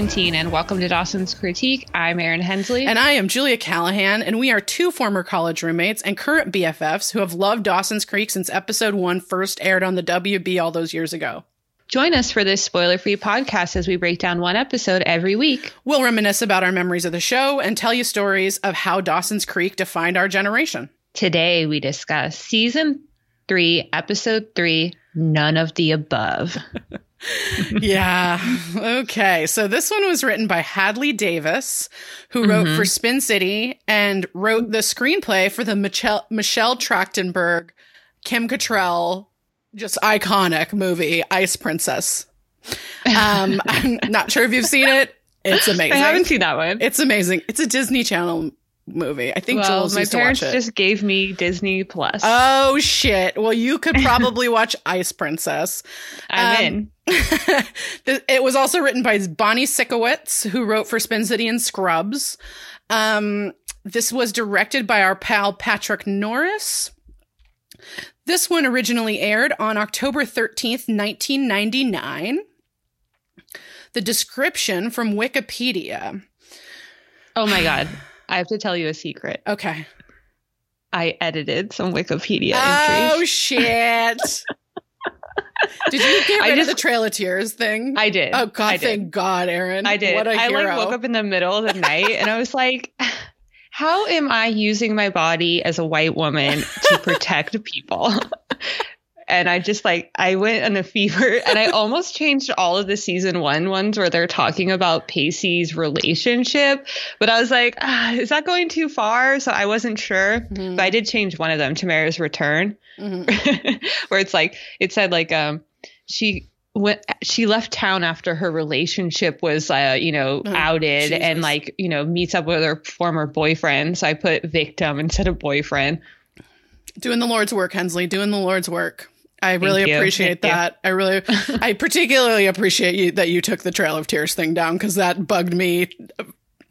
quarantine, and welcome to Dawson's Critique. I'm Erin Hensley. And I am Julia Callahan, and we are two former college roommates and current BFFs who have loved Dawson's Creek since episode one first aired on the WB all those years ago. Join us for this spoiler free podcast as we break down one episode every week. We'll reminisce about our memories of the show and tell you stories of how Dawson's Creek defined our generation. Today, we discuss season three, episode three None of the Above. yeah. Okay. So this one was written by Hadley Davis, who wrote mm-hmm. for Spin City and wrote the screenplay for the Michelle, Michelle Trachtenberg, Kim Cattrall, just iconic movie, Ice Princess. Um, I'm not sure if you've seen it. It's amazing. I haven't seen that one. It's amazing. It's a Disney Channel movie. I think well, Jules my used parents to watch it. just gave me Disney Plus. Oh shit! Well, you could probably watch Ice Princess. I'm um, in. it was also written by Bonnie Sikowitz, who wrote for Spin City and Scrubs. Um, this was directed by our pal Patrick Norris. This one originally aired on October 13th, 1999. The description from Wikipedia. Oh my God. I have to tell you a secret. Okay. I edited some Wikipedia oh, entries. shit. did you get rid I just, of the Trail of Tears thing? I did. Oh God, thank. God, Erin. I did. What a I hero. like woke up in the middle of the night and I was like, how am I using my body as a white woman to protect people? And I just like I went on a fever and I almost changed all of the season one ones where they're talking about Pacey's relationship, but I was like, ah, is that going too far? So I wasn't sure, mm-hmm. but I did change one of them, Tamara's return, mm-hmm. where it's like it said like um she when she left town after her relationship was uh, you know oh, outed Jesus. and like you know meets up with her former boyfriend so i put victim instead of boyfriend doing the lord's work hensley doing the lord's work I really appreciate Thank that. You. I really, I particularly appreciate you that you took the Trail of Tears thing down because that bugged me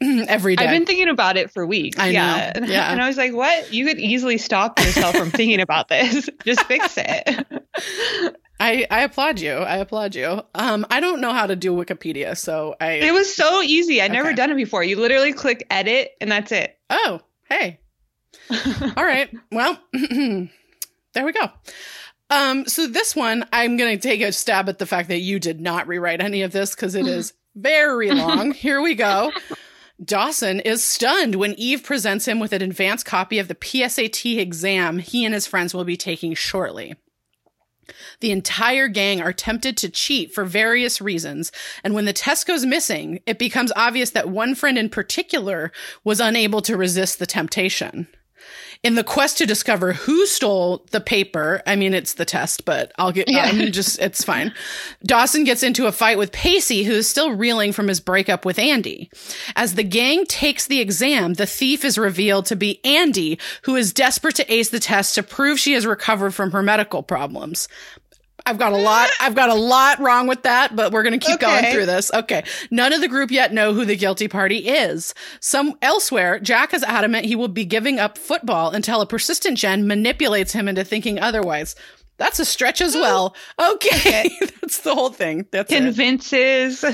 every day. I've been thinking about it for weeks. I yeah. know. Yeah. And I was like, what? You could easily stop yourself from thinking about this. Just fix it. I, I applaud you. I applaud you. Um, I don't know how to do Wikipedia, so I. It was so easy. I'd okay. never done it before. You literally click edit, and that's it. Oh, hey. All right. Well, there we go. Um, so this one, I'm going to take a stab at the fact that you did not rewrite any of this because it is very long. Here we go. Dawson is stunned when Eve presents him with an advanced copy of the PSAT exam he and his friends will be taking shortly. The entire gang are tempted to cheat for various reasons, and when the test goes missing, it becomes obvious that one friend in particular was unable to resist the temptation in the quest to discover who stole the paper, I mean, it's the test, but I'll get, yeah. I'm just, it's fine. Dawson gets into a fight with Pacey, who is still reeling from his breakup with Andy. As the gang takes the exam, the thief is revealed to be Andy, who is desperate to ace the test to prove she has recovered from her medical problems. I've got a lot. I've got a lot wrong with that, but we're going to keep okay. going through this. Okay. None of the group yet know who the guilty party is. Some elsewhere, Jack is adamant he will be giving up football until a persistent Jen manipulates him into thinking otherwise. That's a stretch as well. Okay. That's the whole thing. That's convinces.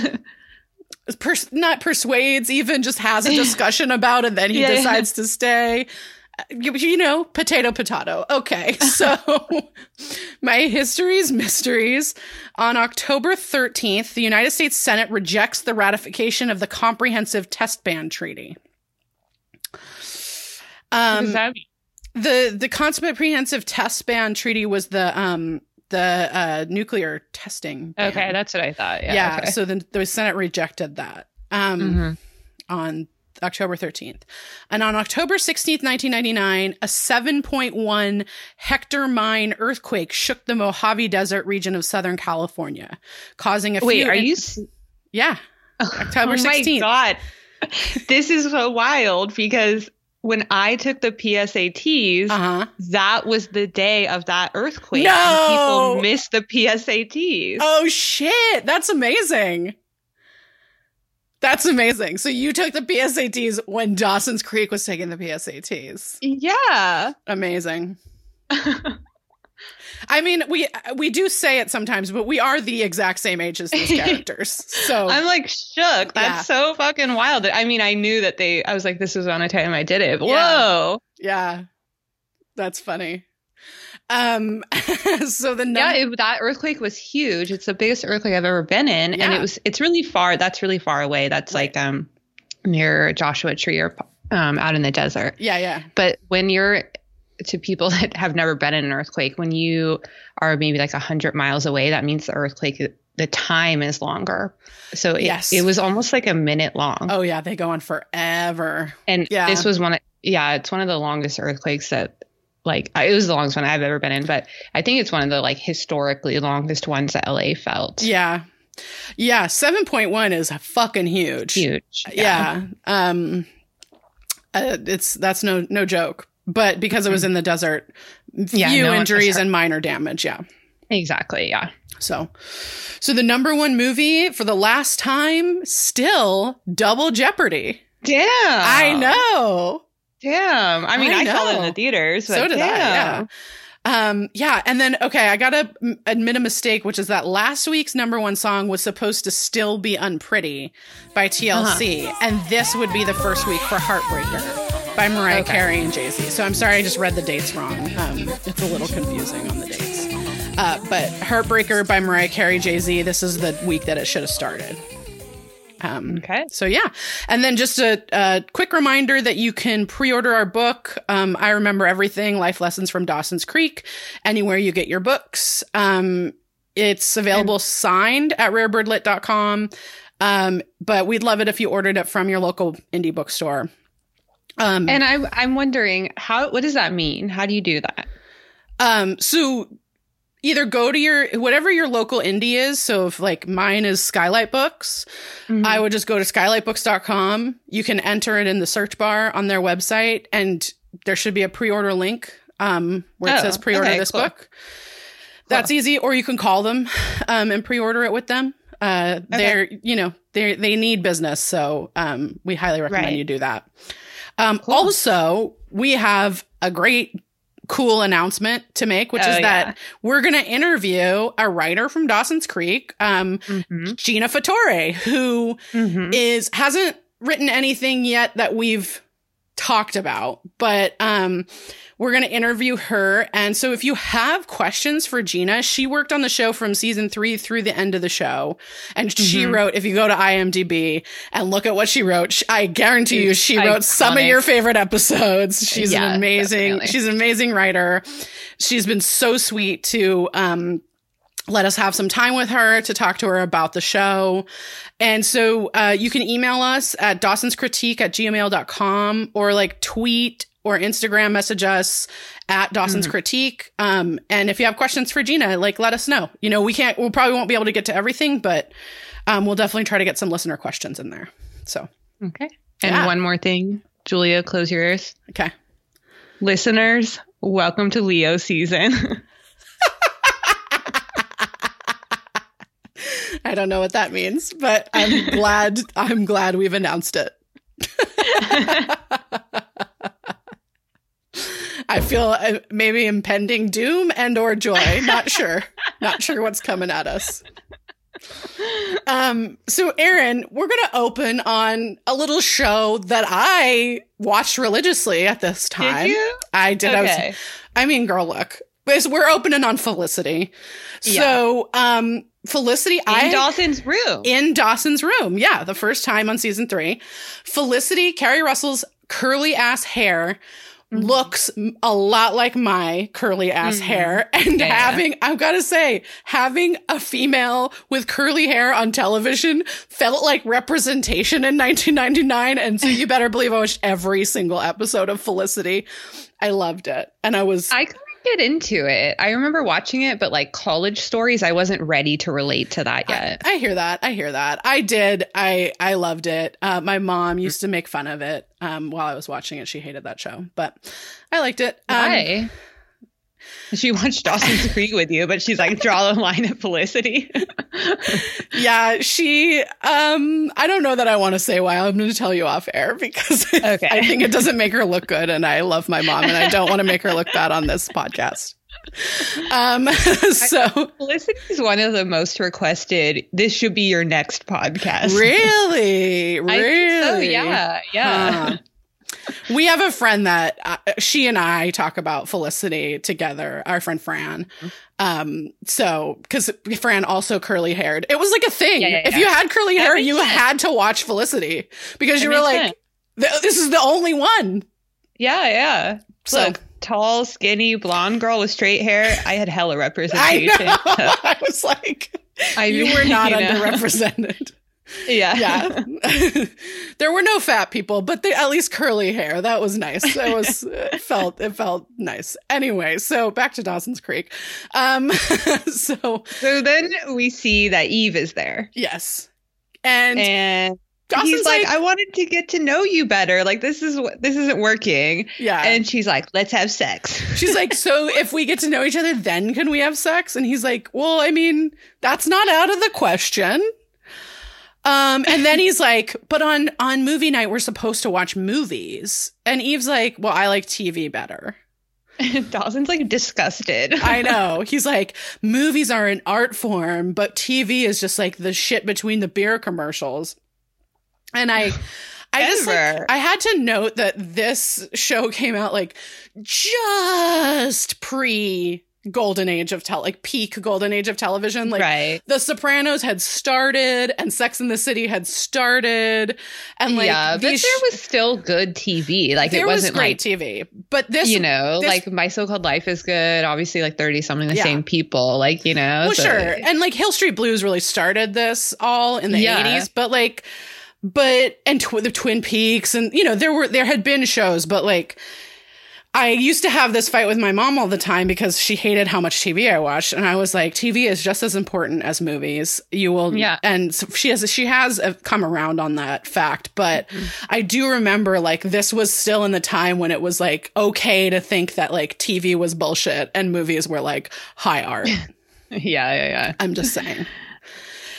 Pers- not persuades, even just has a discussion about it, then he yeah, decides yeah. to stay you know, potato, potato. Okay. So my history's mysteries. On October 13th, the United States Senate rejects the ratification of the Comprehensive Test Ban Treaty. Um, the the Comprehensive Test Ban Treaty was the um the uh, nuclear testing. Ban. Okay, that's what I thought. Yeah. yeah okay. So the, the Senate rejected that um, mm-hmm. on October 13th. And on October 16th, 1999, a 7.1 Hector Mine earthquake shook the Mojave Desert region of Southern California, causing a Wait, few. are you? Yeah. October oh 16th. my God. this is so wild because when I took the PSATs, uh-huh. that was the day of that earthquake. No! And people missed the PSATs. Oh, shit. That's amazing. That's amazing. So you took the PSATs when Dawson's Creek was taking the PSATs. Yeah. Amazing. I mean, we we do say it sometimes, but we are the exact same age as these characters. So I'm like shook. That's Yeah. so fucking wild. I mean, I knew that they. I was like, this was on a time I did it. Whoa. Yeah. yeah, that's funny. Um, so the num- Yeah, it, that earthquake was huge. It's the biggest earthquake I've ever been in, and it was. It's really far. That's really far away. That's Right. like um near Joshua Tree or um out in the desert. yeah, yeah, But when you're to people that have never been in an earthquake, when you are maybe like a hundred miles away, that means the earthquake the time is longer. So it, Yes. it was almost like a minute long. oh yeah, they go on forever. and yeah. this was one of yeah, it's one of the longest earthquakes that like it was the longest one I've ever been in, but I think it's one of the like historically longest ones that LA felt. Yeah, yeah, seven point one is fucking huge. Huge. Yeah. Um, uh, it's that's no no joke. But because it was in the desert, Yeah, few no injuries and minor damage. Yeah. Exactly. Yeah. So, so the number one movie for the last time, still Double Jeopardy. Damn. I know. Damn. I mean, I I, saw it in the theaters. So did I, yeah. Um, yeah, and then okay, I gotta m- admit a mistake, which is that last week's number one song was supposed to still be "Unpretty" by TLC, Uh-huh. and this would be the first week for "Heartbreaker" by Mariah Okay. Carey and Jay Z. So I'm sorry, I just read the dates wrong. Um, it's a little confusing on the dates. Uh, but "Heartbreaker" by Mariah Carey, Jay Z. This is the week that it should have started. Um, Okay. so yeah, and then just a, a quick reminder that you can pre-order our book. Um, I remember everything: Life Lessons from Dawson's Creek. Anywhere you get your books, um, it's available signed at rarebirdlit.com. Um, but we'd love it if you ordered it from your local indie bookstore. Um, And I, I'm wondering how. What does that mean? How do you do that? Um, so either go to your whatever your local indie is. So if like mine is Skylight Books, Mm-hmm. I would just go to skylightbooks.com. You can enter it in the search bar on their website and there should be a pre-order link um where it Oh, says pre-order okay, this cool. book. That's easy or you can call them um and pre-order it with them. Uh they're you know, they they need business, so um we highly recommend Right. you do that. Um Cool. also, we have a great cool announcement to make, which Oh, is yeah. that we're going to interview a writer from Dawson's Creek, um, Mm-hmm. Gina Fattore, who Mm-hmm. is hasn't written anything yet that we've talked about, but um, we're going to interview her. And so if you have questions for Gina, she worked on the show from season three through the end of the show. And she Mhm. wrote, if you go to IMDb and look at what she wrote, I guarantee you she wrote some of your favorite episodes. She's Yeah, an amazing, definitely. she's an amazing writer. She's been so sweet to, um, let us have some time with her to talk to her about the show. And so uh, you can email us at Dawson's Critique at gmail.com or like tweet or Instagram message us at Dawson's Critique. Um, and if you have questions for Gina, like let us know. You know, we can't, we probably won't be able to get to everything, but um, we'll definitely try to get some listener questions in there. So, Okay. And Yeah. one more thing, Julia, close your ears. okay. Listeners, welcome to Leo season. I don't know what that means, but I'm glad, I'm glad we've announced it. I feel uh, maybe impending doom and or joy. Not sure. Not sure what's coming at us. Um, so Erin, we're gonna open on a little show that I watched religiously at this time. Did you? I did. I was Okay. I mean, girl, look. We're opening on Felicity. So, um, Felicity, In I Dawson's room. in Dawson's room. Yeah, the first time on season three. Felicity, Keri Russell's curly ass hair Mm-hmm. looks a lot like my curly ass hair. And Yeah. having, I've got to say, having a female with curly hair on television felt like representation in 1999. And so you better believe I watched every single episode of Felicity. I loved it. And I was, I couldn't get into it. I remember watching it, but like college stories, I wasn't ready to relate to that yet. I hear that. I hear that. I did. I I loved it. Uh, my mom used to make fun of it um, while I was watching it. She hated that show, but I liked it. Um, Why? She watched Dawson's Creek with you, but she's like, draw the line at Felicity. yeah, she. Um, I don't know that I want to say why. I'm going to tell you off air because Okay. I think it doesn't make her look good, and I love my mom, and I don't want to make her look bad on this podcast. um, so Felicity is one of the most requested. This should be your next podcast. really, I really, think so, yeah, yeah. Huh. We have a friend that uh, she and I talk about Felicity together, our friend Fran. Um, so because Fran also curly haired, it was like a thing. Yeah, yeah, If you had curly That hair, you sense. had to watch Felicity because That you were like, sense. This is the only one. Yeah, yeah. So Look, tall, skinny, blonde girl with straight hair. I had hella I representation. know. I was like, I you were not underrepresented. Yeah. yeah there were no fat people but they at least curly hair that was nice it was it felt it felt nice anyway so back to dawson's creek um so So then we see that Eve is there. yes and, And dawson's he's like, like, I wanted to get to know you better. Like this is what this isn't working. yeah And she's like, let's have sex. she's like so if we get to know each other then can we have sex and he's like well i mean that's not out of the question um and then he's like but on on movie night we're supposed to watch movies and eve's like well i like tv better And Dawson's like disgusted. I know. He's like, movies are an art form, but TV is just like the shit between the beer commercials. And I, I just like, I had to note that this show came out like just pre golden age of tel, like peak golden age of television. Like right. the Sopranos had started and Sex in the City had started. And like, yeah, but there was still good TV. Like there it was wasn't great like TV, but this, you know, this- like My So Called Life is good. Obviously, like thirty something, the Yeah. same people. Like you know, Well, so- sure. And like Hill Street Blues really started this all in the Yeah. 80s, but like, but, and tw- the Twin Peaks and, you know, there were, there had been shows, but like, I used to have this fight with my mom all the time because she hated how much TV I watched. And I was like, TV is just as important as movies. You will, Yeah. And so she has, she has uh, come around on that fact. But Mm-hmm. I do remember like this was still in the time when it was like okay to think that like TV was bullshit and movies were like high art. yeah, yeah, yeah. I'm just saying.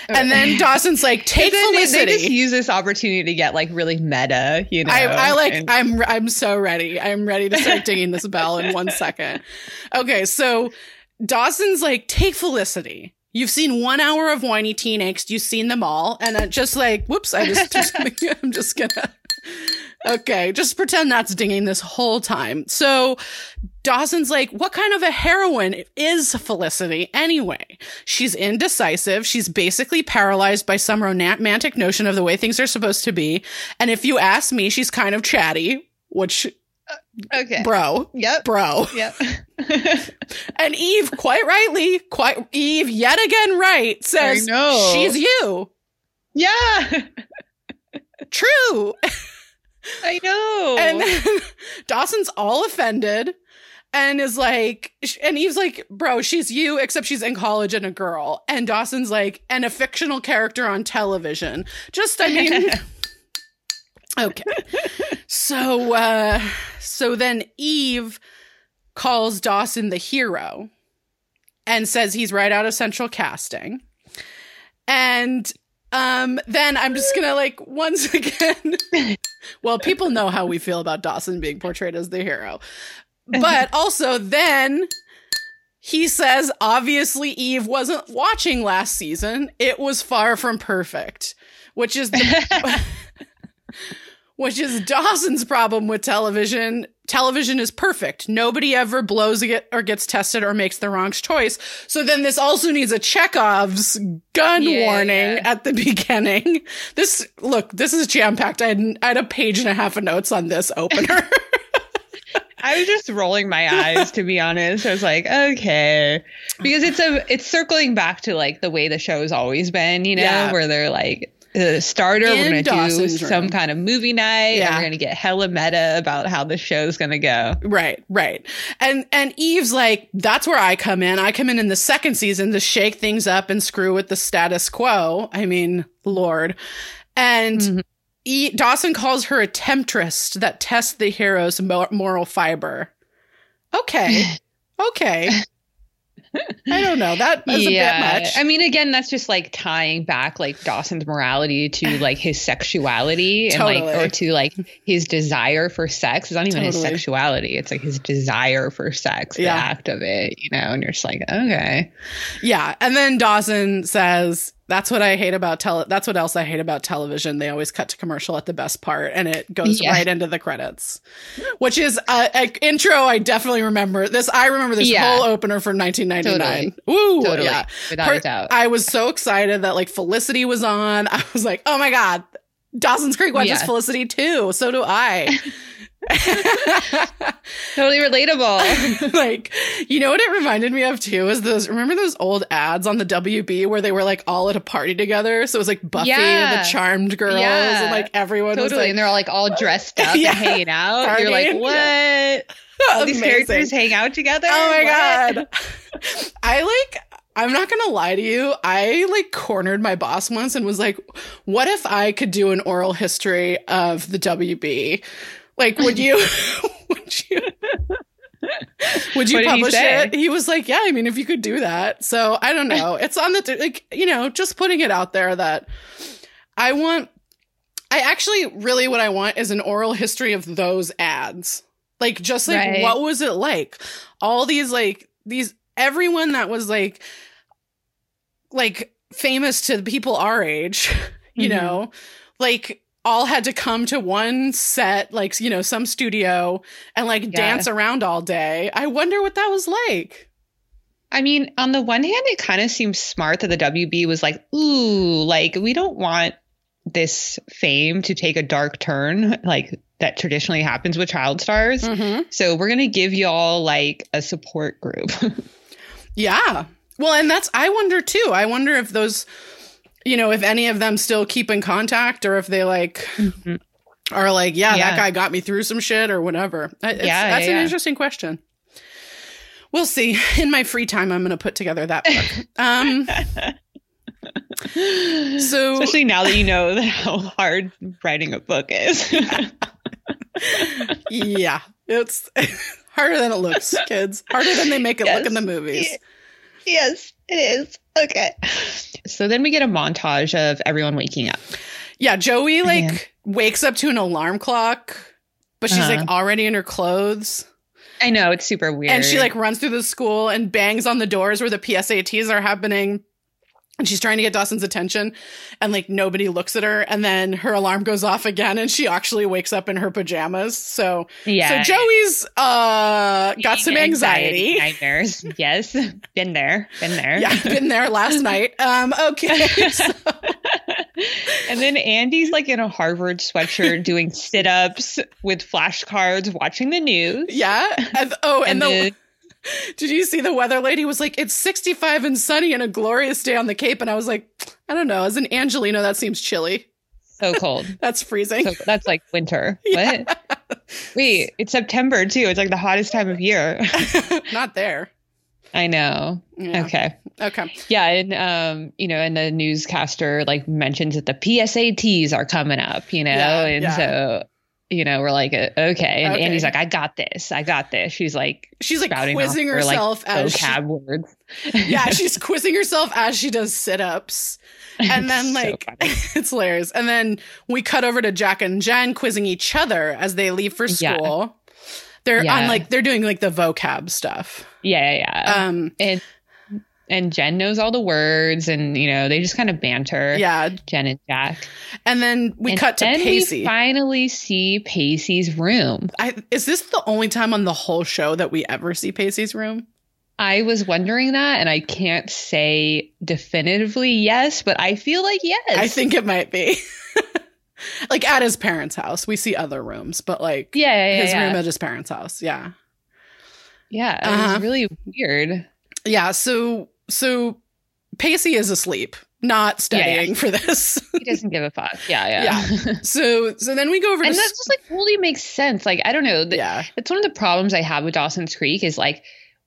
And uh, then Dawson's like, take Then they, Felicity. just use this opportunity to get like really meta, you know. I, I like. and- I'm. I'm so ready. I'm ready to start dinging this bell in one second. Okay, so Dawson's like, take Felicity. You've seen one hour of whiny teen angst. You've seen them all, and I just like, whoops. I just. just I'm just gonna. Okay, just pretend that's dinging this whole time. So Dawson's like, what kind of a heroine is Felicity anyway? She's indecisive. She's basically paralyzed by some romantic notion of the way things are supposed to be. And if you ask me, she's kind of chatty, which, uh, okay. bro, Yep. bro. Yep. And Eve, quite rightly, quite Eve, yet again right, says, she's you. yeah. True. I know. And then Dawson's all offended and is like, and Eve's like, bro, she's you, except she's in college and a girl. And Dawson's like, and a fictional character on television. Just, I mean, okay. So, uh, so then Eve calls Dawson the hero and says he's right out of central casting. And um then I'm just gonna like once again well people know how we feel about Dawson being portrayed as the hero. But also then he says obviously Eve wasn't watching last season. It was far from perfect, which is the which is Dawson's problem with television. Television is perfect. Nobody ever blows it or gets tested or makes the wrong choice. So then this also needs a Chekhov's gun Yeah, warning yeah. at the beginning. This, look, this is jam packed. I, had- I had a page and a half of notes on this opener. I was just rolling my eyes to be honest. I was like, okay. Because it's a it's circling back to like the way the show's always been, you know, Yeah. where they're like the starter, In we're gonna do Dawson's some room. kind of movie night Yeah. and we're gonna get hella meta about how the show's gonna go. Right, right. And and Eve's like, that's where I come in. I come in in the second season to shake things up and screw with the status quo. I mean, Lord. And Mhm. E- Dawson calls her a temptress that tests the hero's mo- moral fiber. Okay. Okay. I don't know. That yeah. a bit much. I mean, again, that's just like tying back like Dawson's morality to like his sexuality totally. and like or to like his desire for sex. It's not even totally. his sexuality. It's like his desire for sex, yeah. the act of it, you know, and you're just like, okay. Yeah. And then Dawson says, that's what I hate about tele. That's what else I hate about television. They always cut to commercial at the best part, and it goes yeah. right into the credits, which is uh, a intro. I definitely remember this. I remember this yeah. whole opener from 1999. Totally. Woo, totally. yeah, without a doubt. I was so excited that like Felicity was on. I was like, oh my god, Dawson's Creek watches yeah. Felicity too. So do I. totally relatable. like, you know what it reminded me of too is those remember those old ads on the WB where they were like all at a party together? So it was like Buffy, yeah. the Charmed girls, yeah. and like everyone totally, was like, and they're all like all dressed up yeah. and hanging out. Partying. You're like, what? All these characters hang out together. Oh my what? god! I like I'm not gonna lie to you. I like cornered my boss once and was like, what if I could do an oral history of the WB? Like, would you, would you, would you publish he it? He was like, yeah, I mean, if you could do that. So I don't know. It's on the, like, you know, just putting it out there that I want, I actually really what I want is an oral history of those ads. Like, just like, right. what was it like? All these, like, these, everyone that was like, like famous to people our age, you mm-hmm. know, like all had to come to one set, like, you know, some studio and like yeah. dance around all day. I wonder what that was like. I mean, on the one hand, it kind of seems smart that the WB was like, ooh, like, we don't want this fame to take a dark turn like that traditionally happens with child stars. Mm-hmm. So we're going to give y'all like a support group. yeah. Well, and that's, I wonder too. I wonder if those you know, if any of them still keep in contact or if they like mm-hmm. are like, yeah, yeah, that guy got me through some shit or whatever. It's, yeah, that's yeah, an interesting question. We'll see. In my free time, I'm going to put together that book. Um, so, especially now that you know how hard writing a book is. yeah, it's harder than it looks, kids. Harder than they make it yes. look in the movies. Yes, it is. Okay. So then we get a montage of everyone waking up. Yeah, Joey like yeah. wakes up to an alarm clock, but she's uh-huh. like already in her clothes. I know, it's super weird. And she like runs through the school and bangs on the doors where the PSATs are happening and she's trying to get Dawson's attention and like nobody looks at her and then her alarm goes off again and she actually wakes up in her pajamas. So yeah. So Joey's uh got some anxiety. anxiety. Nightmares. yes. Been there. Been there. Yeah, been there last night. Um okay. So. and then Andy's like in a Harvard sweatshirt doing sit-ups with flashcards watching the news. Yeah. And, oh, and, and the, the did you see the weather lady was like, it's 65 and sunny and a glorious day on the Cape? And I was like, I don't know. As an Angelino, that seems chilly. So cold. that's freezing. So, that's like winter. Yeah. What? Wait, it's September too. It's like the hottest time of year. Not there. I know. Yeah. Okay. Okay. Yeah, and um, you know, and the newscaster like mentions that the PSATs are coming up, you know, yeah, and so you know, we're like, uh, okay. And okay. Andy's like, I got this. I got this. She's like, she's like quizzing herself her, like, as vocab she, words. yeah, she's quizzing herself as she does sit ups. And then, like, so it's hilarious. And then we cut over to Jack and Jen quizzing each other as they leave for school. Yeah. They're yeah. on like, they're doing like the vocab stuff. Yeah, yeah, yeah. Um, and and Jen knows all the words, and you know they just kind of banter. Yeah, Jen and Jack. And then we and cut to Pacey. We finally see Pacey's room. I, is this the only time on the whole show that we ever see Pacey's room? I was wondering that, and I can't say definitively yes, but I feel like yes. I think it might be. like at his parents' house, we see other rooms, but like yeah, yeah, yeah his yeah. room at his parents' house, yeah, yeah, it uh-huh. was really weird. Yeah, so so Pacey is asleep, not studying yeah, yeah. for this. he doesn't give a fuck. Yeah, yeah. Yeah. So so then we go over and that just like totally makes sense. Like I don't know. The, yeah. That's one of the problems I have with Dawson's Creek is like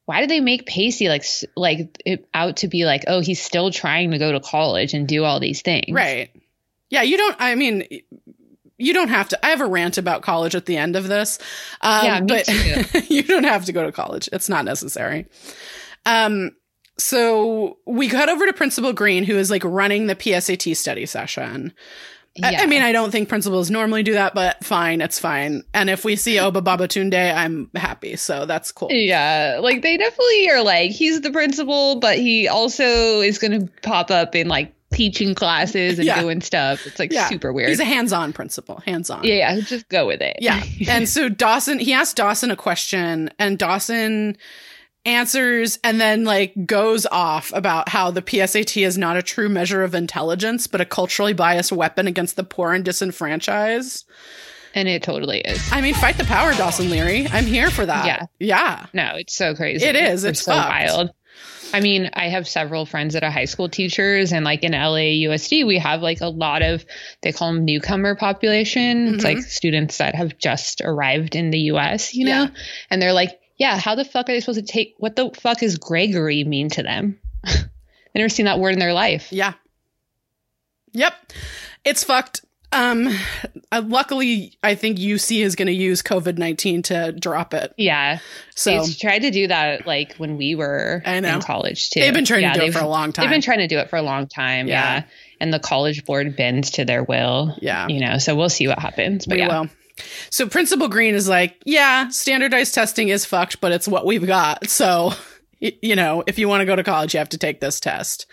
why do they make Pacey like like it out to be like oh he's still trying to go to college and do all these things. Right. Yeah, you don't I mean you don't have to I have a rant about college at the end of this. Um, yeah, but you don't have to go to college. It's not necessary. Um so we cut over to Principal Green, who is like running the PSAT study session. I, I mean, I don't think principals normally do that, but fine, it's fine. And if we see Obba Babatundé, I'm happy. So that's cool. Yeah, like they definitely are like he's the principal, but he also is going to pop up in like teaching classes and Yeah. doing stuff. It's like Yeah. super weird. He's a hands-on principal, hands-on. yeah, yeah, just go with it. Yeah. and so Dawson, he asked Dawson a question and Dawson answers and then like goes off about how the PSAT is not a true measure of intelligence, but a culturally biased weapon against the poor and disenfranchised. and it totally is. I mean, fight the power, Dawson Leary. I'm here for that. Yeah. Yeah. No, it's so crazy. It is. It's so fucked. wild. I mean, I have several friends that are high school teachers, and like in LA USD, we have like a lot of they call them newcomer population. It's Mhm. like students that have just arrived in the US, you know, Yeah. and they're like, yeah, how the fuck are they supposed to take? What the fuck is Gregory mean to them? They've never seen that word in their life. Yeah. Yep. It's fucked. Um, uh, luckily, I think UC is going to use COVID 19 to drop it. Yeah, So they tried to do that like when we were in college too. they've been trying Yeah, to do it for a long time. They've been trying to do it for a long time. Yeah. Yeah. And the college board bends to their will. yeah. You know, so we'll see what happens. But we yeah. will. So Principal Green is like, yeah, standardized testing is fucked, but it's what we've got. So, you know, if you want to go to college, you have to take this test.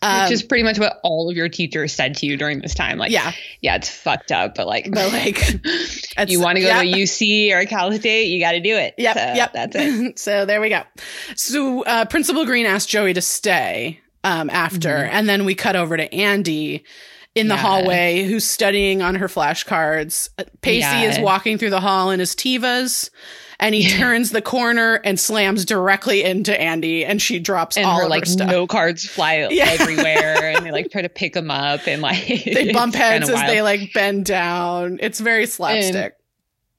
Um, Which is pretty much what all of your teachers said to you during this time. Like, yeah, yeah, it's fucked up, but like, but like, you want to go yeah. to UC or Cal State, you got to do it. Yep, So yep. That's it. so there we go. So uh, Principal Green asked Joey to stay um, after, Mhm. and then we cut over to Andy in the Yeah. hallway who's studying on her flashcards. Uh, Pacey Yeah. is walking through the hall in his Tevas. And he turns the corner and slams directly into Andy, and she drops And all her of like her stuff. no cards fly Yeah. everywhere, and they like try to pick them up, and like they bump heads as wild. they like bend down. It's very slapstick.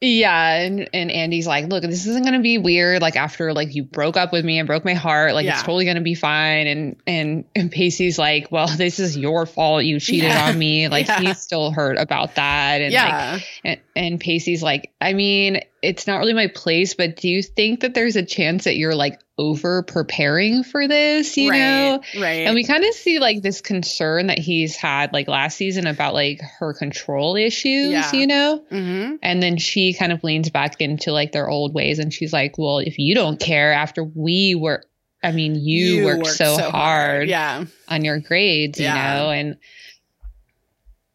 Yeah, and and Andy's like, look, this isn't gonna be weird. Like after like you broke up with me and broke my heart, like Yeah. it's totally gonna be fine. And and and Pacey's like, well, this is your fault. You cheated Yeah. on me. Like Yeah. he's still hurt about that. And like, yeah. and, and Pacey's like, I mean, it's not really my place, but do you think that there's a chance that you're like over preparing for this? You right. know, Right. and we kind of see like this concern that he's had like last season about like her control issues. Yeah. You know. hmm And then she kind of leans back into like their old ways and she's like, Well, if you don't care after we were I mean, you, worked, so, hard Yeah. on your grades, Yeah. you know, and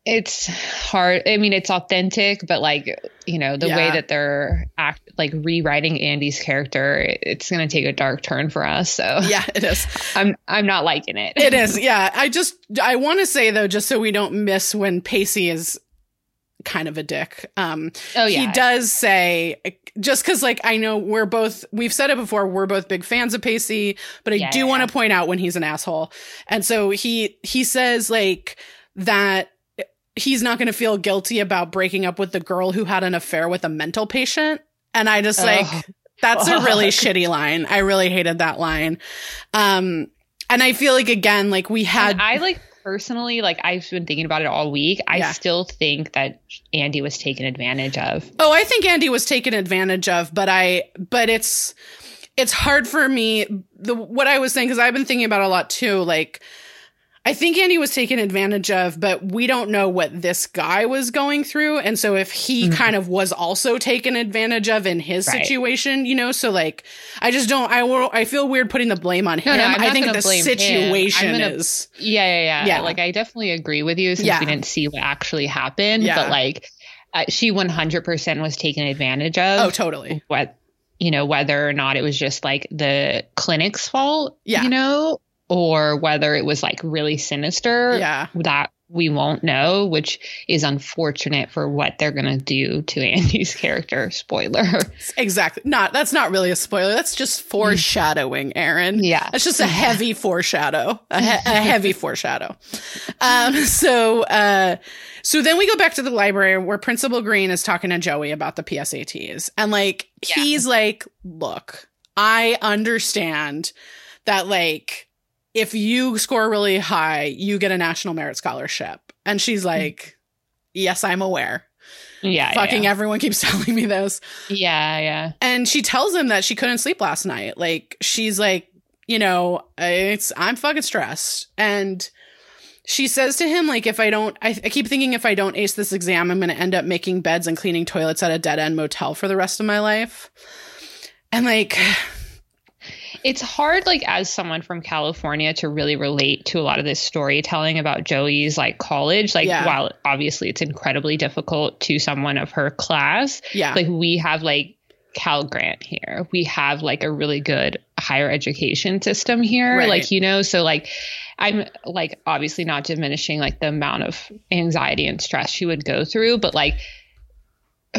it's hard. I mean, it's authentic, but like, you know, the way that they're act like rewriting Andy's character, it's gonna take a dark turn for us. So Yeah, it is. I'm I'm not liking it. It is. Yeah. I just, I want to say though, just so we don't miss when Pacey is kind of a dick. Um, Oh yeah. he does say, just because, like, I know we're both, we've said it before, we're both big fans of Pacey, but I Yeah, do yeah, want to point out when he's an asshole. And so he, he says, like, that he's not going to feel guilty about breaking up with the girl who had an affair with a mental patient. And I just like, Oh, that's a really shitty line. I really hated that line. Um, and I feel like again, like we had, And I like personally, like I've been thinking about it all week. I Yeah. still think that Andy was taken advantage of. oh, I think Andy was taken advantage of, but I, but it's, it's hard for me. The what I was saying because I've been thinking about it a lot too. Like, I think Andy was taken advantage of, but we don't know what this guy was going through, and so if he Mhm. kind of was also taken advantage of in his Right. situation, you know, so like, I just don't. I will. I feel weird putting the blame on him. No, no, I think the situation gonna- is. Yeah, yeah, yeah. Yeah. Like I definitely agree with you since Yeah. we didn't see what actually happened. Yeah. But like, uh, she 100% was taken advantage of. Oh, totally. What, you know, whether or not it was just like the clinic's fault. Yeah. You know, or whether it was like really sinister. Yeah. That we won't know, which is unfortunate for what they're gonna do to Andy's character. Spoiler. Exactly. Not that's not really a spoiler. That's just foreshadowing, Erin. yeah. That's just a heavy foreshadow. A, he- a heavy foreshadow. Um so uh so then we go back to the library where Principal Green is talking to Joey about the PSATs. And like Yeah. he's like, "Look, I understand that like if you score really high, you get a national merit scholarship." And she's hmm. like, "Yes, I'm aware." Yeah. Fucking yeah. everyone keeps telling me this. yeah, yeah. And she tells him that she couldn't sleep last night. Like she's like you know, it's I'm fucking stressed. And she says to him, like, if I don't, I, I keep thinking if I don't ace this exam, I'm going to end up making beds and cleaning toilets at a dead end motel for the rest of my life. And like, it's hard like as someone from california to really relate to a lot of this storytelling about joey's like college like Yeah. while obviously it's incredibly difficult to someone of her class yeah, like we have like cal grant here we have like a really good higher education system here Right. like you know so like i'm like obviously not diminishing like the amount of anxiety and stress she would go through but like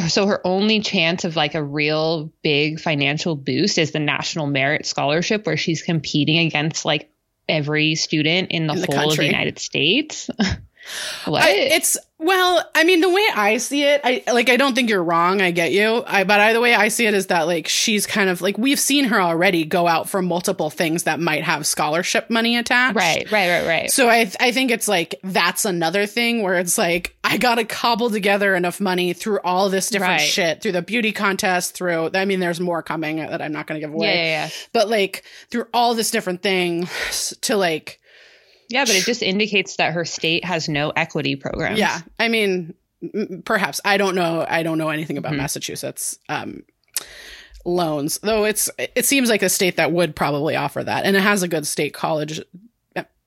so her only chance of like a real big financial boost is the national merit scholarship where she's competing against like every student in the In the whole of the united states what I, it's well, I mean, the way I see it, I like. I don't think you're wrong. I get you. I, but I, the way I see it is that like she's kind of like we've seen her already go out for multiple things that might have scholarship money attached. right right right right So I I think it's like that's another thing where it's like I got to cobble together enough money through all this different Right. shit through the beauty contest through I mean there's more coming that I'm not going to give away yeah yeah but like through all this different things to like Yeah, but it just indicates that her state has no equity programs. yeah I mean m- perhaps I don't know I don't know anything about Mhm. Massachusetts um loans though it's it seems like a state that would probably offer that and it has a good state college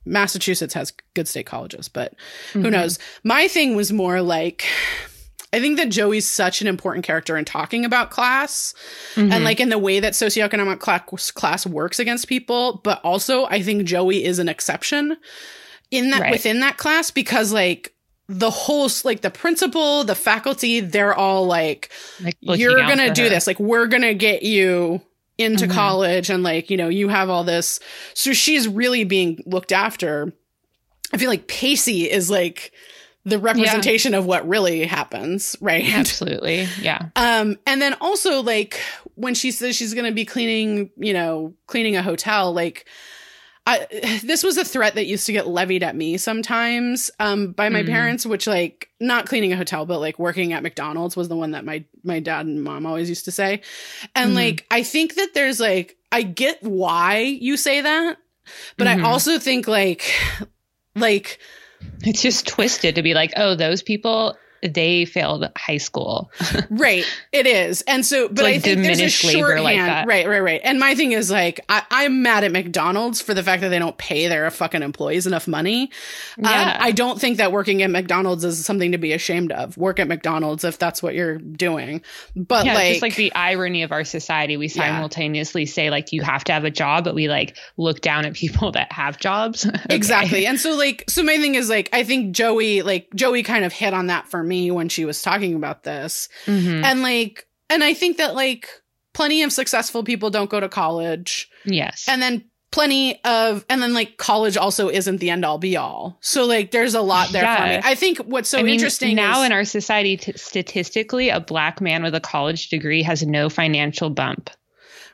Massachusetts has good state colleges but who Mhm. knows my thing was more like i think that joey's such an important character in talking about class Mhm. and like in the way that socioeconomic class, class works against people but also i think joey is an exception in that Right. within that class because like the whole like the principal the faculty they're all like Like, you're gonna do her. this like we're gonna get you into Mhm. college and like you know you have all this so she's really being looked after i feel like pacey is like the representation of what really happens right Absolutely. Yeah. um and then also like when she says she's gonna be cleaning you know cleaning a hotel like I, this was a threat that used to get levied at me sometimes um, by my Mhm. parents, which like not cleaning a hotel, but like working at McDonald's was the one that my my dad and mom always used to say. And Mhm. like I think that there's like I get why you say that, but Mhm. I also think like like It's just twisted to be like, oh, those people, they failed high school. right it is and so but like i think there's a diminished labor shorthand like that. right right right and my thing is like I, i'm mad at mcdonald's for the fact that they don't pay their fucking employees enough money Yeah. um, i don't think that working at mcdonald's is something to be ashamed of work at mcdonald's if that's what you're doing but yeah, like, just like the irony of our society. We Yeah. simultaneously say like you have to have a job, but we like look down at people that have jobs. Okay. Exactly. And so like so my thing is like I think Joey like Joey kind of hit on that for me when she was talking about this. Mhm. And like and I think that like plenty of successful people don't go to college. Yes. And then plenty of and then like college also isn't the end all be all. So like there's a lot there for me. I think what's so I mean, interesting now is, in our society, t- statistically, a black man with a college degree has no financial bump.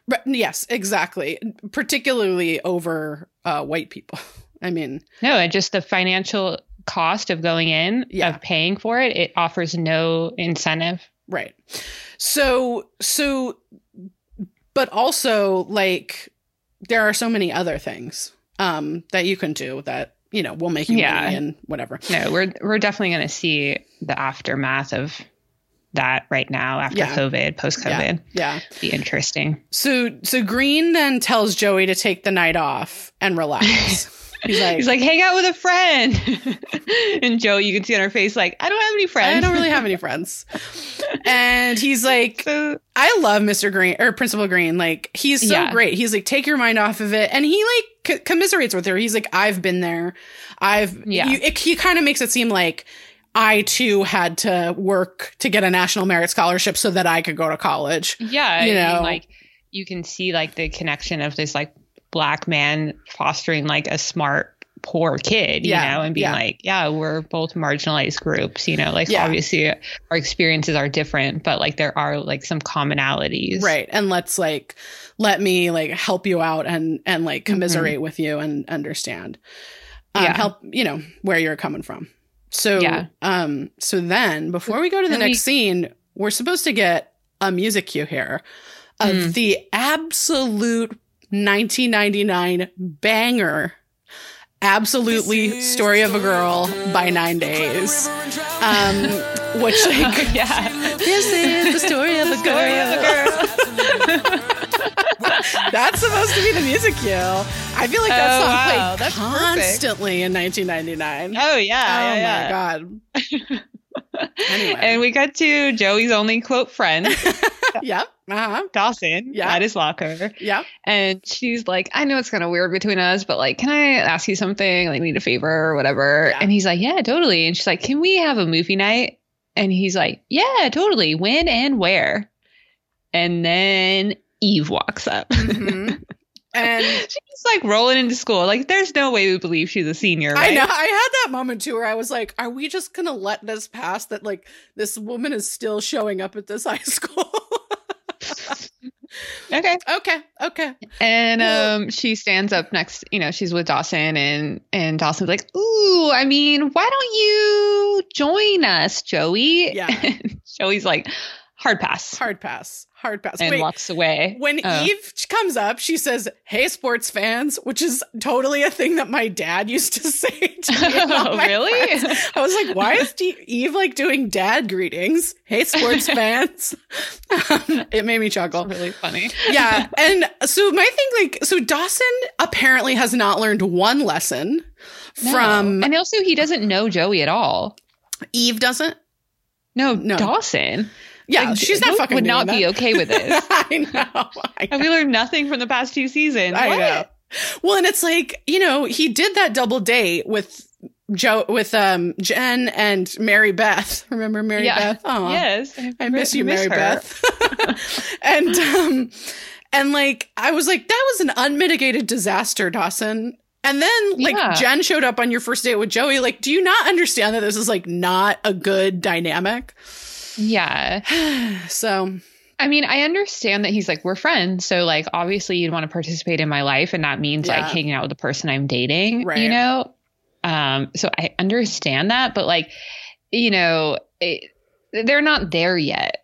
But yes, exactly. Particularly over uh white people. I mean, No, and just the financial cost of going in, Yeah. of paying for it, it offers no incentive. Right. So, so, but also like there are so many other things um that you can do that you know will make you Yeah. money and whatever. No, we're we're definitely going to see the aftermath of that right now after Yeah. COVID, post COVID. Yeah. Be interesting. So, so Green then tells Joey to take the night off and relax. He's like, He's like, hang out with a friend. and Joe, you can see on her face, like, I don't have any friends. I don't really have any friends. And he's like, So, I love Mr. Green or Principal Green. Like he's so Yeah. great. He's like, take your mind off of it, and he like c- commiserates with her. He's like, I've been there. I've Yeah. You, it, he kind of makes it seem like I too had to work to get a national merit scholarship so that I could go to college. yeah, You I know. mean, like you can see like the connection of this like black man fostering like a smart poor kid, you Yeah, know, and being yeah. like, yeah, we're both marginalized groups, you know, like Yeah. obviously our experiences are different, but like there are like some commonalities. Right. And let's like let me like help you out and and like commiserate with you and understand. Um, Mm-hmm. Help, you know, where you're coming from. So um so then before we go to the Then next we- scene, we're supposed to get a music cue here of Mm. the absolute 1999 banger. Absolutely Story of a Girl by Nine Days. Um, which, like, yeah. this is the story of a girl. That's supposed to be the music cue. I feel like that Oh, song wow. played That's perfect. constantly in 1999. Oh yeah. oh yeah, yeah. my god. Anyway. And we got to Joey's only quote friend, yep. Uh-huh. Dawson, Yeah. at his locker. Yep. And she's like, I know it's kind of weird between us, but like, can I ask you something? Like, need a favor or whatever. Yeah. And he's like, Yeah, totally. And she's like, Can we have a movie night? And he's like, Yeah, totally. When and where? And then Eve walks up. Mhm. And she's like rolling into school. Like, there's no way we believe she's a senior. Right? I know I had that moment too where I was like, are we just gonna let this pass that like this woman is still showing up at this high school? Okay. okay, okay. And um, she stands up next. You know, she's with Dawson, and and Dawson's like, "Ooh, I mean, why don't you join us, Joey?" Yeah. Joey's like, "Hard pass," Hard pass. Hard pass. and Wait, walks away. when Oh. Eve comes up, she says, Hey, sports fans, which is totally a thing that my dad used to say to me. Oh, really? friends. I was like, Why is D- Eve like doing dad greetings? Hey, sports fans. Um, it made me chuckle. really funny. yeah. And so my thing, like, so Dawson apparently has not learned one lesson No. from and also he doesn't know Joey at all. Eve, doesn't? No, No. Dawson. Yeah, Like, she's not fucking would not that. be okay with this. I know. I Have we learned nothing from the past two seasons? I What? know. Well, and it's like, you know, he did that double date with Joe with um Jen and Mary Beth. Remember Mary Yeah. Beth? Oh, Yes, I miss you, miss Mary her. Beth. and um and like I was like, that was an unmitigated disaster, Dawson. And then like Yeah. Jen showed up on your first date with Joey. Like, do you not understand that this is like not a good dynamic? Yeah. So I mean, I understand that he's like, we're friends. So, like, obviously, you'd want to participate in my life. And that means Yeah. like hanging out with the person I'm dating, Right. you know? Um, so I understand that. But, like, you know, it, they're not there yet.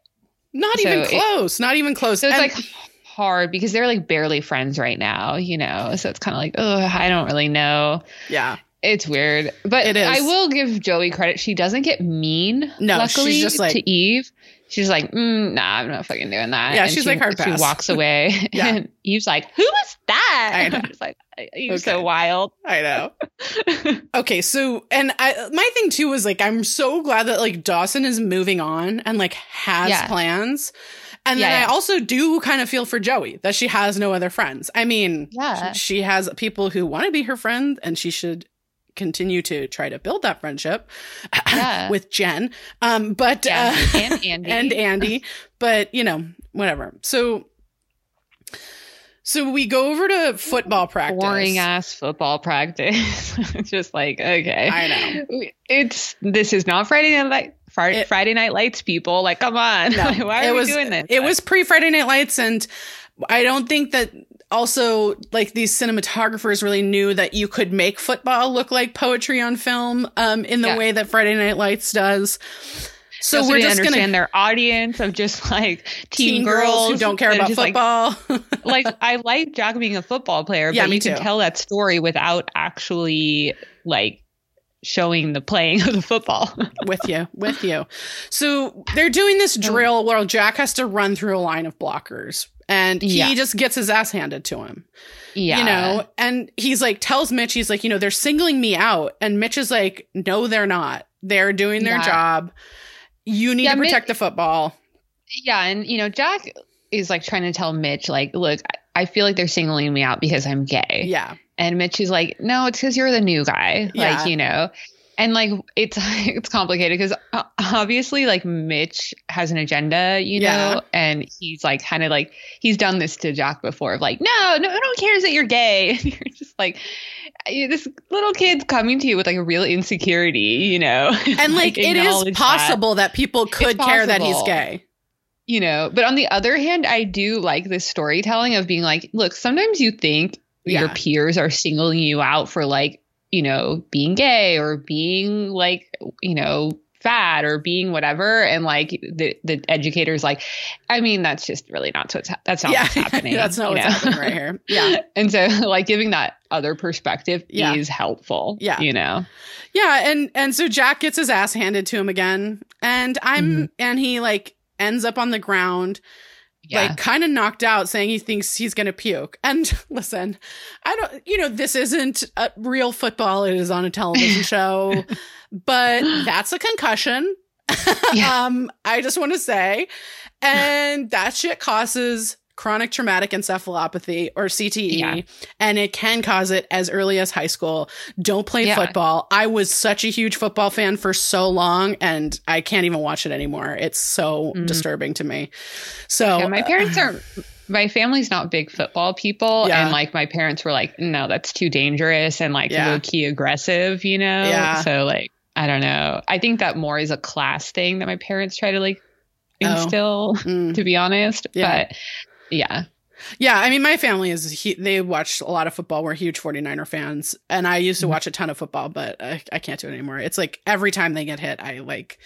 not So even it- close. not even close. So it's And- like hard because they're like barely friends right now, you know? So it's kind of like, oh, I don't really know. yeah. It's weird. But It is. I will give Joey credit. She doesn't get mean, No, she's just like- to Eve. She's like, mm, nah, I'm not fucking doing that. Yeah, And she's she- like, hard pass. She walks away. Yeah. And Eve's like, who was that? I know. I'm just like, Eve's Okay. so wild. I know. okay, so and I my thing too was like I'm so glad that like Dawson is moving on and like has Yeah. plans. And then Yeah, I also do kind of feel for Joey that she has no other friends. I mean, Yeah. she has people who want to be her friend and she should continue to try to build that friendship Yeah. with Jen. Um but Yeah. uh, and Andy. and Andy, but you know, whatever. So so we go over to football practice. boring ass football practice. Just like, okay. I know. It's, this is not Friday night, Friday, It- Friday night lights, people. Like, come on. No, Why are we was, doing this? It was pre Friday Night Lights, and I don't think that also like these cinematographers really knew that you could make football look like poetry on film um, in the Yeah. way that Friday Night Lights does. So we're just understand gonna their audience of just like teen, teen girls, who don't care about just, like- football. like I like Jack being a football player, Yeah, but me you can tell that story without actually like showing the playing of the football. with you, with you. So they're doing this drill where Jack has to run through a line of blockers. And he Yeah. just gets his ass handed to him. yeah, you know and he's like tells mitch he's like you know they're singling me out and mitch is like no they're not they're doing their Yeah. job you need Yeah, to protect the football yeah, and you know Jack is like trying to tell Mitch like, look, I feel like they're singling me out because I'm gay. yeah And Mitch is like, no, it's because you're the new guy. Like, you know, and like it's it's complicated because uh, obviously like Mitch has an agenda, you Yeah. know, and he's like kind of like he's done this to Jack before of like, no, no, no one cares that you're gay. And you're just like, this little kid's coming to you with like a real insecurity, you know, and like, it is acknowledge that possible that. people could care that he's gay you know but on the other hand i do like this storytelling of being like look sometimes you think your peers are singling you out for like you know being gay or being like you know fat or being whatever and like the the educators like i mean that's just really not what's ha- that's not yeah, what's happening that's not what's know? happening right here. Yeah. and so like giving that other perspective Yeah. is helpful Yeah. you know Yeah, and and so Jack gets his ass handed to him again, and I'm Mm-hmm. and he like ends up on the ground, yeah like kind of knocked out, saying he thinks he's gonna puke. And listen, I don't, you know, this isn't a real football; it is on a television show, but that's a concussion. Yeah. um, I just want to say, and that shit causes chronic traumatic encephalopathy or CTE, Yeah. and it can cause it as early as high school. Don't play Yeah. football. I was such a huge football fan for so long, and I can't even watch it anymore. It's so Mhm. disturbing to me. So Yeah, my parents aren't. My family's not big football people, Yeah. and like my parents were like, "No, that's too dangerous and like Yeah. low key aggressive," you know. Yeah. So like, I don't know. I think that more is a class thing that my parents try to like Oh. instill. Mm. To be honest, Yeah. but yeah, Yeah, I mean, my family is, hu- they watch a lot of football. We're huge 49er fans. And I used to Mhm. watch a ton of football, but I, I can't do it anymore. It's like every time they get hit, I like,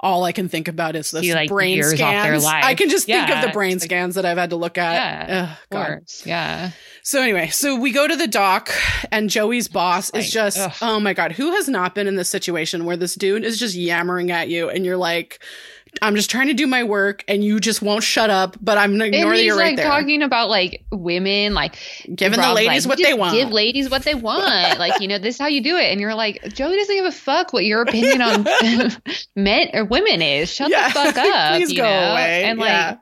all I can think about is this like, brain scans. I can just think of the brain like- scans that I've had to look at. Yeah, Ugh, God. course, yeah. So anyway, so we go to the dock and Joey's boss Like, is just, ugh. oh my God, who has not been in this situation where this dude is just yammering at you and you're like, I'm just trying to do my work and you just won't shut up, but I'm gonna ignore and that he's you're right like there. talking about like women, like Giving the ladies like, what they want. Give ladies what they want. like, you know, this is how you do it. And you're like, Joey doesn't give a fuck what your opinion on men or women is. Shut Yeah. the fuck up. Please you go know? away. And like, Yeah.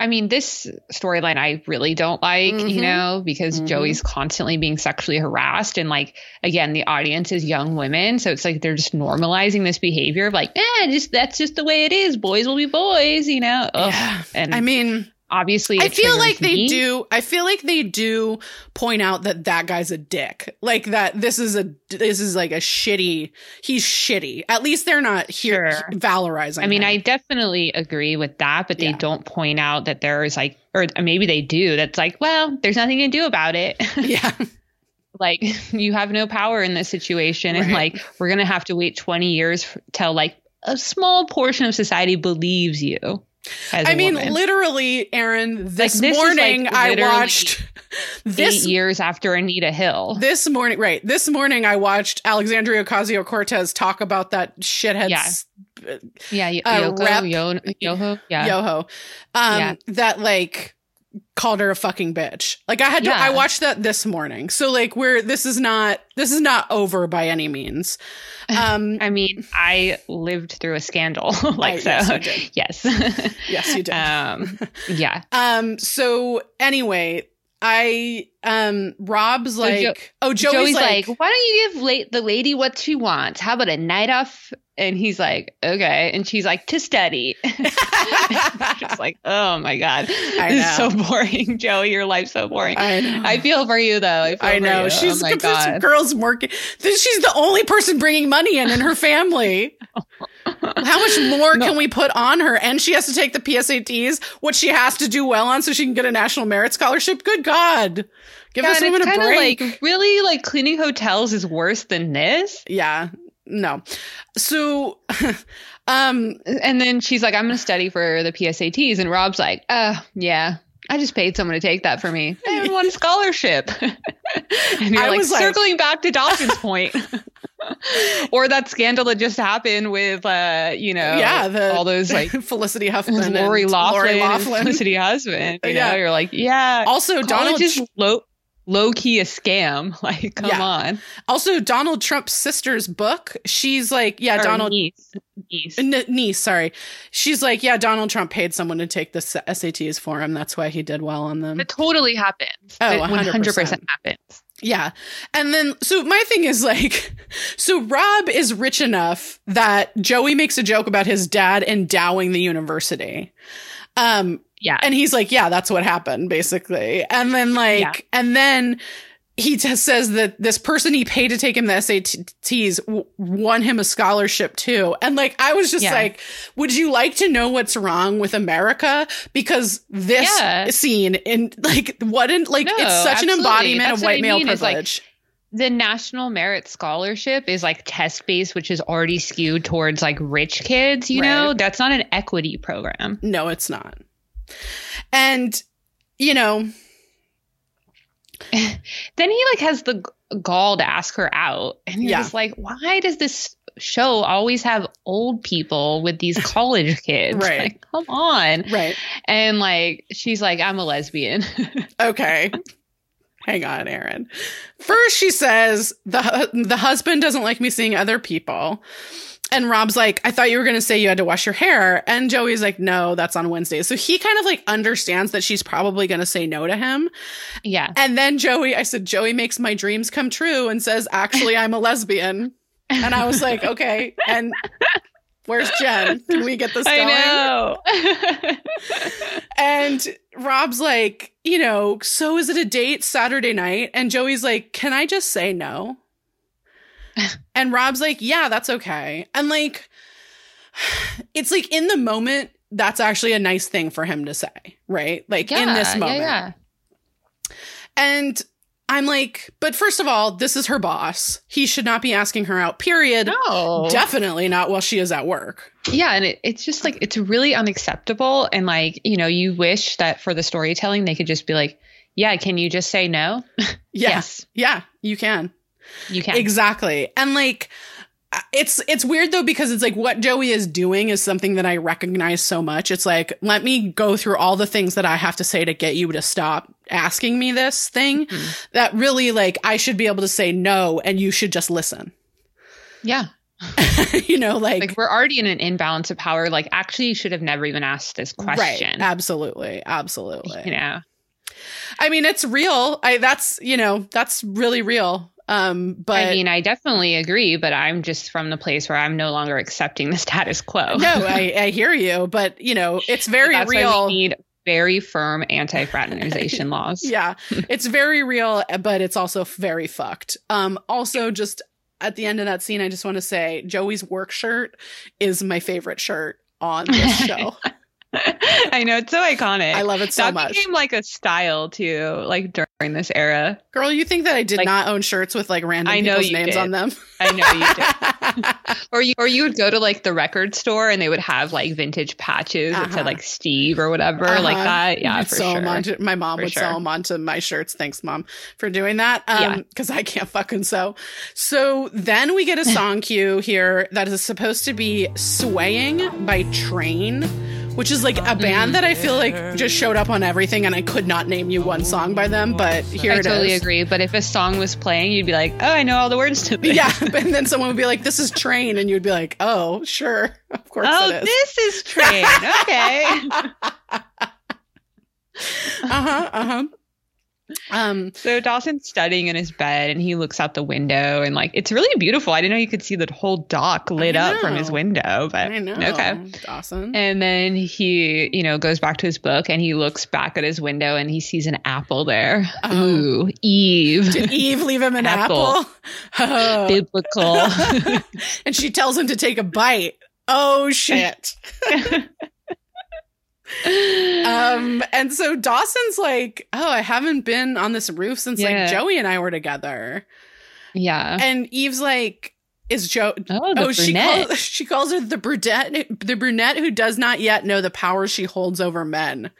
I mean, this storyline I really don't like, Mhm. you know, because Mhm. Joey's constantly being sexually harassed. And like, again, the audience is young women. So it's like they're just normalizing this behavior of like, eh, just that's just the way it is. Boys will be boys, you know? Ugh. Yeah. And I mean, obviously, I feel like they me. do. I feel like they do point out that that guy's a dick. Like that. This is a. This is like a shitty. He's shitty. At least they're not here Sure. valorizing. I mean, him. I definitely agree with that, but they Yeah. don't point out that there is like, or maybe they do. That's like, well, there's nothing to do about it. yeah. like, you have no power in this situation, and like, we're gonna have to wait 20 years f- till like a small portion of society believes you. I mean, woman. literally, Erin. This, this is, like, morning, I watched this. eight years after Anita Hill. This morning, right? This morning, I watched Alexandria Ocasio Cortez talk about that shithead Yeah. s- yeah, uh, Yoko, rep- Yo- Yoho, yeah. Yoho, um, Yeah. that like called her a fucking bitch. Like I had to, Yeah. I watched that this morning. So like we're this is not this is not over by any means. Um, I mean, I lived through a scandal, like Oh, yes, so. you. Yes, yes, you did. um, yeah. Um, so anyway, I um Rob's So like, Jo- oh Joey's, Joey's, like, like, why don't you give la- the lady what she wants? How about a night off? And he's like, okay. And she's like, to study. Just like, oh my god, I this is so boring, Joey. Your life's so boring. I. I feel for you though. I, feel I for know you. Oh she's oh god. girl's working. She's the only person bringing money in in her family. How much more No. can we put on her? And she has to take the PSATs, which she has to do well on, so she can get a national merit scholarship. Good God, give Yeah, this woman a break. like really like cleaning hotels is worse than this. yeah, no. So, um, And then she's like, I'm going to study for the PSATs. And Rob's like, uh, yeah. I just paid someone to take that for me. I won a scholarship. and you're I like was like- circling back to Dawson's point. or that scandal that just happened with, uh, you know, yeah, the all those like Felicity Huffman, Lori and Loughlin, Lori Loughlin. Felicity husband. You Yeah. know, you're like, yeah. Also, Donald is low, low key a scam. Like, come Yeah. on. Also, Donald Trump's sister's book. She's like, yeah, Or Donald niece. Niece. N- niece. Sorry, she's like, yeah, Donald Trump paid someone to take the SATs for him. That's why he did well on them. It totally happens. Oh, 100%. 100% happens. Yeah, and then so my thing is like, so Rob is rich enough that Joey makes a joke about his dad endowing the university. Um, Yeah. and he's like, yeah, that's what happened, basically. And then like, Yeah. and then he t- says that this person he paid to take him the SATs w- won him a scholarship too. And like, I was just Yeah. like, would you like to know what's wrong with America? Because this Yeah. scene in like, what in like, No, it's such an embodiment That's of what I white male mean is, like, privilege. The National Merit Scholarship is like test based, which is already skewed towards like rich kids, you know? That's not an equity program. No, it's not. And, you know, Then he like has the gall to ask her out. And you're Yeah. just like, why does this show always have old people with these college kids? Right. Like, come on. right. And like, she's like, I'm a lesbian. Okay. Hang on, Erin. First, she says the the husband doesn't like me seeing other people, and Rob's like, "I thought you were going to say you had to wash your hair," and Joey's like, "No, that's on Wednesday." So he kind of like understands that she's probably going to say no to him, yeah. and then Joey, I said, "Joey makes my dreams come true," and says, "Actually, I'm a lesbian," and I was like, "Okay," and. Where's Jen? Can we get this going? I know. And Rob's like, you know, so is it a date Saturday night? And Joey's like, can I just say no? and Rob's like, yeah, that's okay. And like, it's like in the moment, that's actually a nice thing for him to say, right? Like in this Yeah, moment. Yeah, And I'm like, but first of all, this is her boss. He should not be asking her out, period. No. Definitely not while she is at work. Yeah, and it, it's just like it's really unacceptable. And like, you know, you wish that for the storytelling they could just be like, Yeah, can you just say no? Yeah. Yes, Yeah, you can. you can. Exactly. And like it's it's weird though because it's like what Joey is doing is something that I recognize so much. It's like let me go through all the things that I have to say to get you to stop asking me this thing Mhm. that really like I should be able to say no and you should just listen. Yeah. you know like, Like we're already in an imbalance of power. Like actually you should have never even asked this right. question. Absolutely. Absolutely. You know. I mean it's real. I that's, you know, that's really real. Um but I mean, I definitely agree, but I'm just from the place where I'm no longer accepting the status quo. no, I, I hear you, but you know, it's very That's real. need very firm anti-fraternization laws. yeah it's very real but it's also very fucked um also just at the end of that scene i just want to say joey's work shirt is my favorite shirt on this show I know it's so iconic. i love it so that much became like a style too, like during this era. girl you think that i did Like- not own shirts with like random I know people's names did. on them I know you did. or you or you would go to like the record store and they would have like vintage patches that Uh-huh. said like Steve or whatever, like Uh-huh. that. Yeah, for sure. onto- my mom For would sure. sew them onto my shirts. Thanks, mom, for doing that. Um, Yeah. because I can't fucking sew. So then we get a song cue here that is supposed to be "Swaying" by Train, which is like a band that I feel like just showed up on everything, and I could not name you one song by them, but here I it is. totally agree. But if a song was playing, you'd be like, "Oh, I know all the words to this." Yeah, and then someone would be like, "This is Train," and you'd be like, "Oh, sure, of course Oh, it is." this is train. Okay. Uh huh. Uh huh. Um. so Dawson's studying in his bed and he looks out the window and like it's really beautiful. I didn't know you could see the whole dock lit up from his window, but I know. okay. Dawson. And then he, you know, goes back to his book and he looks back at his window and he sees an apple there. Oh. Ooh, Eve. Did Eve leave him an Apple. apple? Oh. Biblical. and she tells him to take a bite. Oh shit. um and so Dawson's like, "Oh, I haven't been on this roof since Yeah. like Joey and I were together." yeah. And Eve's like, "Is Joe Oh, Oh, she calls, she calls her the brunette the brunette who does not yet know the power she holds over men."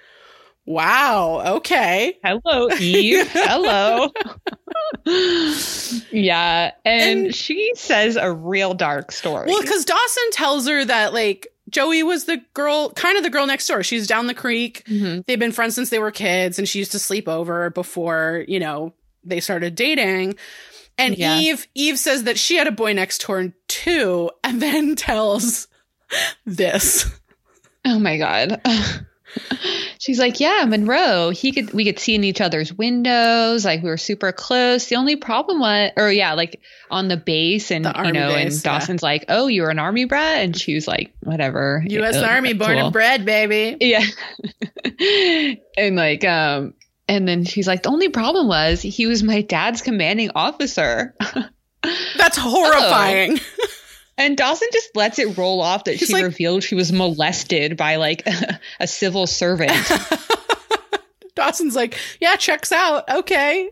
Wow, okay. Hello, Eve. Hello. yeah. And, And- she says a real dark story. Well, because Dawson tells her that like Joey was the girl, kind of the girl next door. She's down the creek. Mhm. They've been friends since they were kids, and she used to sleep over before you know they started dating. And Yeah. Eve, Eve says that she had a boy next door too, and then tells this. Oh my god. She's like, yeah, Monroe. He could, we could see in each other's windows. Like we were super close. The only problem was, or yeah, like on the base, and The you know, base, and Dawson's like, oh, you're an army brat, and she was like, whatever. U.S. Yeah, Army, born cool. and bred, baby. Yeah. and like, um, and then she's like, the only problem was he was my dad's commanding officer. That's horrifying. And Dawson just lets it roll off that He's she like- revealed she was molested by like a civil servant. Dawson's like, yeah, checks out. Okay.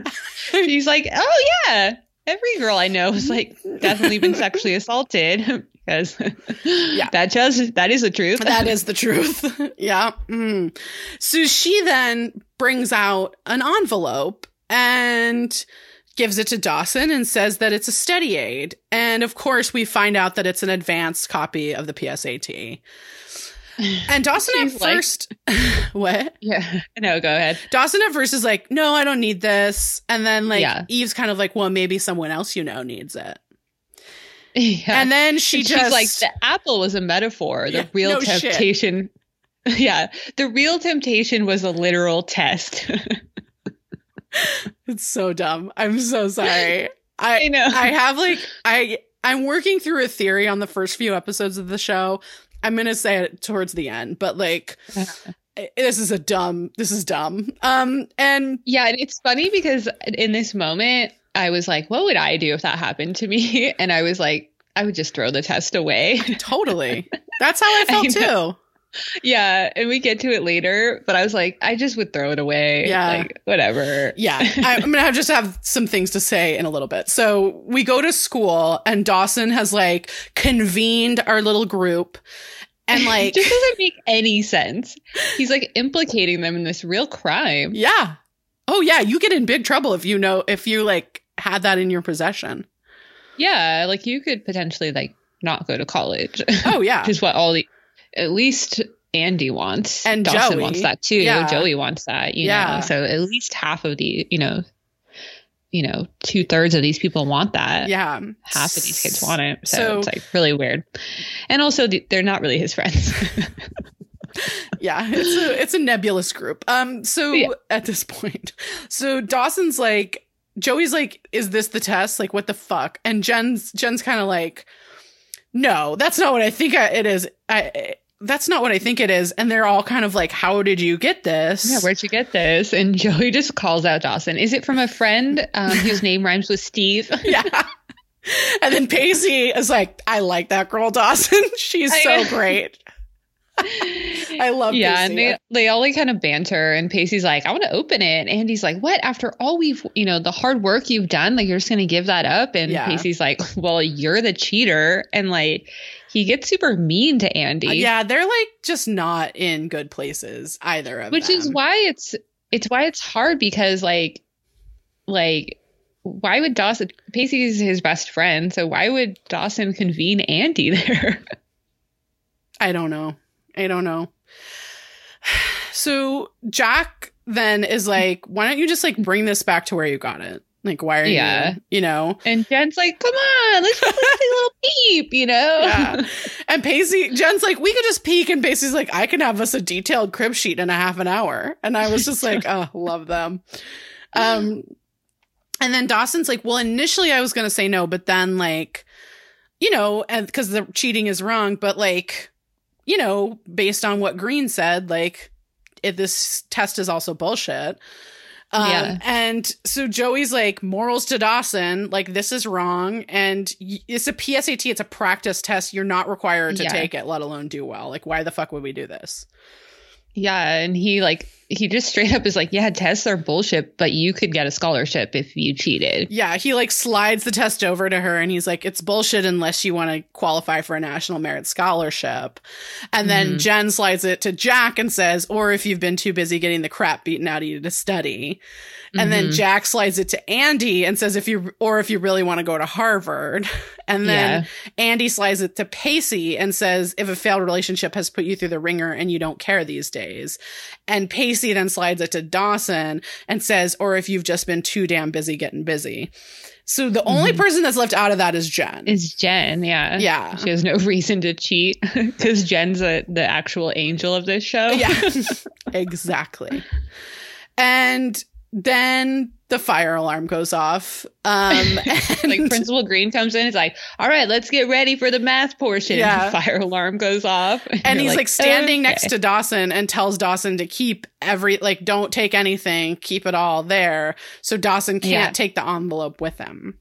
She's like, oh yeah, every girl I know has like definitely been sexually assaulted because Yeah. that just that is the truth. That is the truth. yeah. Mm. So she then brings out an envelope and gives it to Dawson and says that it's a study aid. And of course, we find out that it's an advanced copy of the PSAT. And Dawson at first, what? yeah. No, go ahead. Dawson at first is like, no, I don't need this. And then like Yeah. Eve's kind of like, well, maybe someone else you know needs it. Yeah. And then she She's just like the apple was a metaphor. The Yeah, real no shit. temptation. Yeah, the real temptation was a literal test. It's so dumb. I'm so sorry. I I know. I have like I I'm working through a theory on the first few episodes of the show. I'm gonna say it towards the end, but like this is a dumb. This is dumb. Um, and Yeah, and it's funny because in this moment, I was like, what would I do if that happened to me? And I was like, I would just throw the test away. totally, that's how I felt I too. Yeah, and we get to it later, but I was like, I just would throw it away. Yeah. Like, whatever. Yeah, I, I'm gonna have, just have some things to say in a little bit. So we go to school, and Dawson has like convened our little group, and like, it just doesn't make any sense. He's like implicating them in this real crime. yeah, oh yeah, you get in big trouble if you know if you like had that in your possession. Yeah, like you could potentially like not go to college. Oh yeah, Which is what all the at least Andy wants. And Dawson Joey. wants that too. Yeah. Joey wants that, you Yeah. know. So at least half of the, you know, you know, two thirds of these people want that. yeah, Half of these kids want it. So, So- it's like really weird. And also the, they're not really his friends. yeah it's a it's a nebulous group um so Yeah. at this point so dawson's like joey's like is this the test like what the fuck and jen's jen's kind of like no that's not what i think I, it is. I that's not what i think it is. And they're all kind of like how did you get this? Yeah, where'd you get this? And Joey just calls out Dawson. Is it from a friend? Um, whose name rhymes with Steve? yeah. And then pacey is like i like that girl dawson. She's so great i love yeah, Pacey. and they they all like kind of banter, and Pacey's like, "I want to open it," and Andy's like, "What? After all we've, you know, the hard work you've done, like you're just gonna give that up?" And Yeah. Pacey's like, "Well, you're the cheater," and like he gets super mean to Andy. Yeah they're like just not in good places either of them. which is why it's it's why it's hard because like like why would Dawson Pacey's his best friend, so why would Dawson convene Andy there? I don't know. I don't know. So Jack then is like, why don't you just like bring this back to where you got it? Like, why are Yeah. you, you know? and Jen's like, "Come on, let's just let's a little peep," you know? Yeah. And Pacey, Jen's like, we could just peek. And Pacey's like, I can have us a detailed crib sheet in a half an hour. And I was just like, oh, love them. Um, and then Dawson's like, well, initially I was going to say no, but then like, you know, and because the cheating is wrong, but like, you know, based on what Green said, like, if this test is also bullshit. Um, Yeah. And so Joey's like, morals to Dawson, like, this is wrong. And y- it's a PSAT, it's a practice test. You're not required to Yeah. take it, let alone do well. Like, why the fuck would we do this? Yeah, and he like he just straight up is like, yeah, tests are bullshit, but you could get a scholarship if you cheated. Yeah, he like slides the test over to her and he's like, it's bullshit unless you want to qualify for a national merit scholarship. And then Mhm. Jen slides it to Jack and says, or if you've been too busy getting the crap beaten out of you to study. And then Mhm. Jack slides it to Andy and says, if you, or if you really want to go to Harvard. And then Andy slides it to Pacey and says, if a failed relationship has put you through the wringer and you don't care these days. And Pacey then slides it to Dawson and says, or if you've just been too damn busy getting busy. So the only Mhm. person that's left out of that is Jen. is Jen. Yeah, yeah. She has no reason to cheat because Jen's a, the actual angel of this show. Yeah. exactly. And then the fire alarm goes off. Um, like Principal Green comes in, it's like, all right, let's get ready for the math portion. Yeah. The fire alarm goes off. and you're he's like, standing okay. next to Dawson and tells Dawson to keep every like don't take anything, keep it all there. So Dawson can't Yeah. take the envelope with him.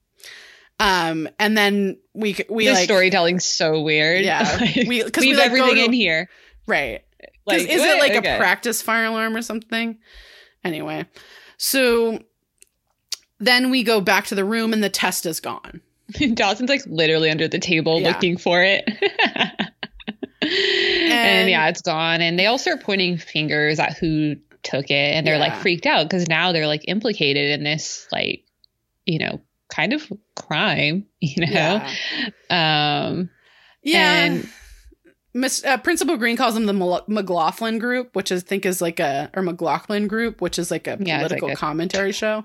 Um, and then we we the like storytelling's so weird. Yeah. Like, We- 'cause we, leave like, everything to- in here. right. Like, is what? it like Okay. a practice fire alarm or something? Anyway, so then we go back to the room and the test is gone. Dawson's like literally under the table Yeah. looking for it. and, And- yeah, it's gone. And they all start pointing fingers at who took it. And they're like freaked out because now they're like implicated in this, like, you know, kind of crime, you know? Um, Yeah. And- Miss, uh, Principal Green calls them the Mal- McLaughlin Group, which I think is like a, or McLaughlin Group, which is like a Yeah, it's like political a- commentary show,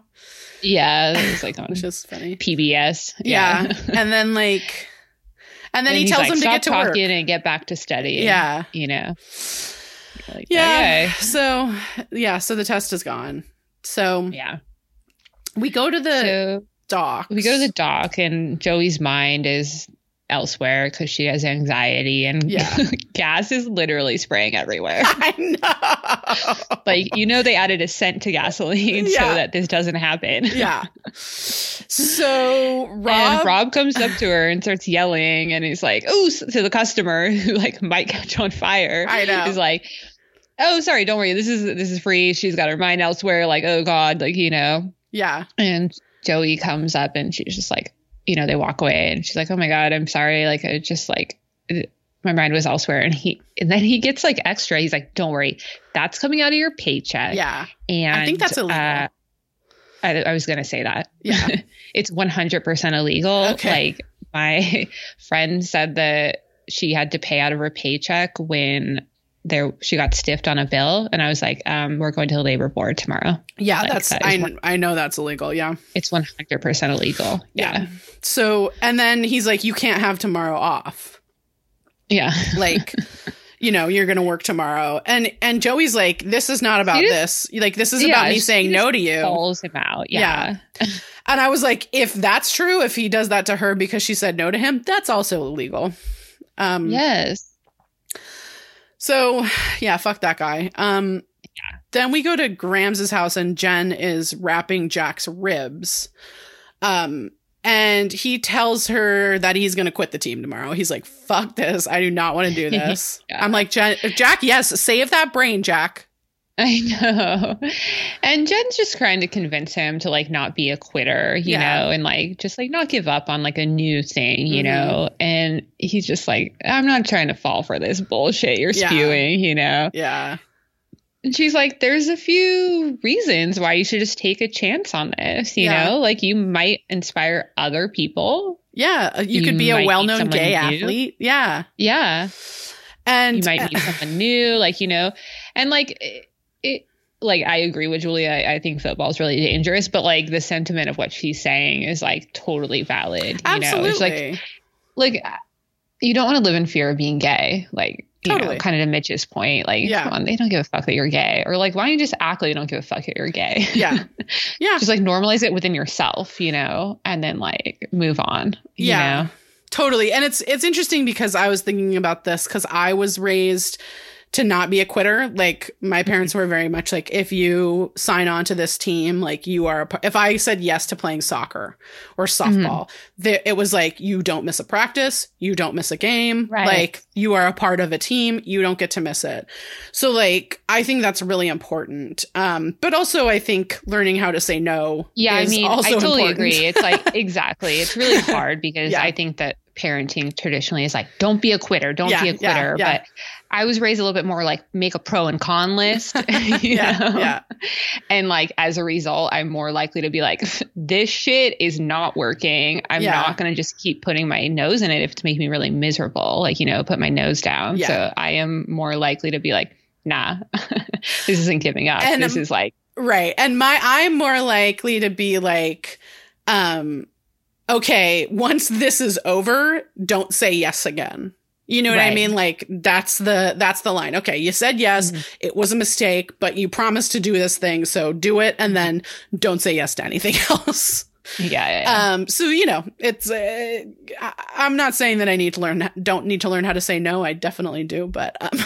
yeah, it was like on which is funny. PBS. Yeah. and then like, and then And he tells like, them to get to work. and get back to studying. Yeah. You know? Like, Yeah. okay. So, yeah. So the test is gone. So Yeah. we go to the So dock. we go to the dock and Joey's mind is elsewhere because she has anxiety and Yeah. gas is literally spraying everywhere. I know. like you know they added a scent to gasoline Yeah. so that this doesn't happen. yeah. So Rob, and Rob comes up to her and starts yelling and he's like, "Oh!" to the customer who like might catch on fire. I know. He's like, "Oh, sorry, don't worry. This is this is free. She's got her mind elsewhere. Like, oh god, like you know." yeah, And Joey comes up and she's just like, you know, they walk away and she's like, oh my God, I'm sorry. Like, I just like, my mind was elsewhere. And he, and then he gets like extra. He's like, don't worry, that's coming out of your paycheck. yeah, And I think that's illegal. Uh, I, I was going to say that. Yeah. it's 100% illegal. Okay. Like, my friend said that she had to pay out of her paycheck when there she got stiffed on a bill and i was like um we're going to the labor board tomorrow yeah. Like, that's that I one- I know that's illegal. Yeah. it's 100% illegal yeah So and then he's like, you can't have tomorrow off. yeah Like. You know, you're going to work tomorrow. And and Joey's like, this is not about She this. Like this is Yeah, about me saying just no to you. calls him out. Yeah. And I was like, if that's true, if he does that to her because she said no to him, that's also illegal. Um Yes. So, yeah, fuck that guy. Um, Then we go to Grams's house and Jen is wrapping Jack's ribs. Um, and he tells her that he's going to quit the team tomorrow. He's like, fuck this. I do not want to do this. Yeah. I'm like, Jen, Jack, yes, save that brain, Jack. I know. And Jen's just trying to convince him to like not be a quitter, you Yeah. know, and like just like not give up on like a new thing, you Mhm. know. And he's just like, I'm not trying to fall for this bullshit you're Yeah. spewing, you know. Yeah. And she's like, there's a few reasons why you should just take a chance on this, you Yeah. know, like you might inspire other people. Yeah. uh, You, You could be a well known gay new. athlete. Yeah. Yeah. And you might meet someone new, like you know, and like it, like I agree with Julia. I, I think football is really dangerous, but like the sentiment of what she's saying is like totally valid. You absolutely. know, it's like like you don't want to live in fear of being gay, like. You Totally. know, kind of to Mitch's point, like, Yeah. come on, they don't give a fuck that you're gay, or like, why don't you just act like you don't give a fuck that you're gay? yeah. Yeah. just like normalize it within yourself, you know, and then like move on. you Yeah. know? Totally. And it's it's interesting because I was thinking about this cuz I was raised to not be a quitter. Like my parents were very much like if you sign on to this team, like you are a if I said yes to playing soccer or softball, there it was like you don't miss a practice, you don't miss a game, Right. like you are a part of a team, you don't get to miss it. So like I think that's really important. Um but also I think learning how to say no Yeah, I mean, I totally important. agree. It's like exactly. It's really hard because Yeah. I think that parenting traditionally is like, don't be a quitter, don't Yeah, be a quitter. yeah. But I was raised a little bit more like make a pro and con list. yeah, know? yeah. And like as a result, I'm more likely to be like, this shit is not working. I'm Yeah. not gonna just keep putting my nose in it if it's making me really miserable. Like, you know, put my nose down. Yeah. So I am more likely to be like, nah, this isn't giving up. And, this um, is like Right. And my I'm more likely to be like um okay, once this is over, don't say yes again. You know what I mean? Like that's the that's the line. Okay, you said yes, Mhm. it was a mistake, but you promised to do this thing, so do it and then don't say yes to anything else. yeah, yeah, yeah. Um so you know, it's uh, I, I'm not saying that I need to learn don't need to learn how to say no. I definitely do, but um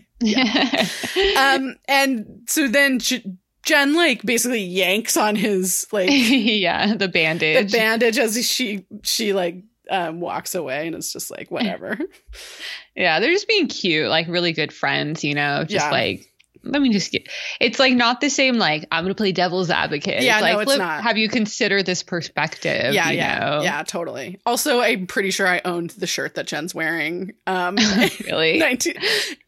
yeah. um and so then J- Jen like basically yanks on his like yeah, the bandage. the bandage as she she like um, walks away, and it's just like whatever. Yeah, they're just being cute, like really good friends, you know, just Yeah. like let me just get it's like not the same like I'm gonna play devil's advocate. Yeah, it's no, it's look, not. have you considered this perspective? yeah, yeah, know? yeah, totally. Also, I'm pretty sure I owned the shirt that Jen's wearing. Um, Really? 19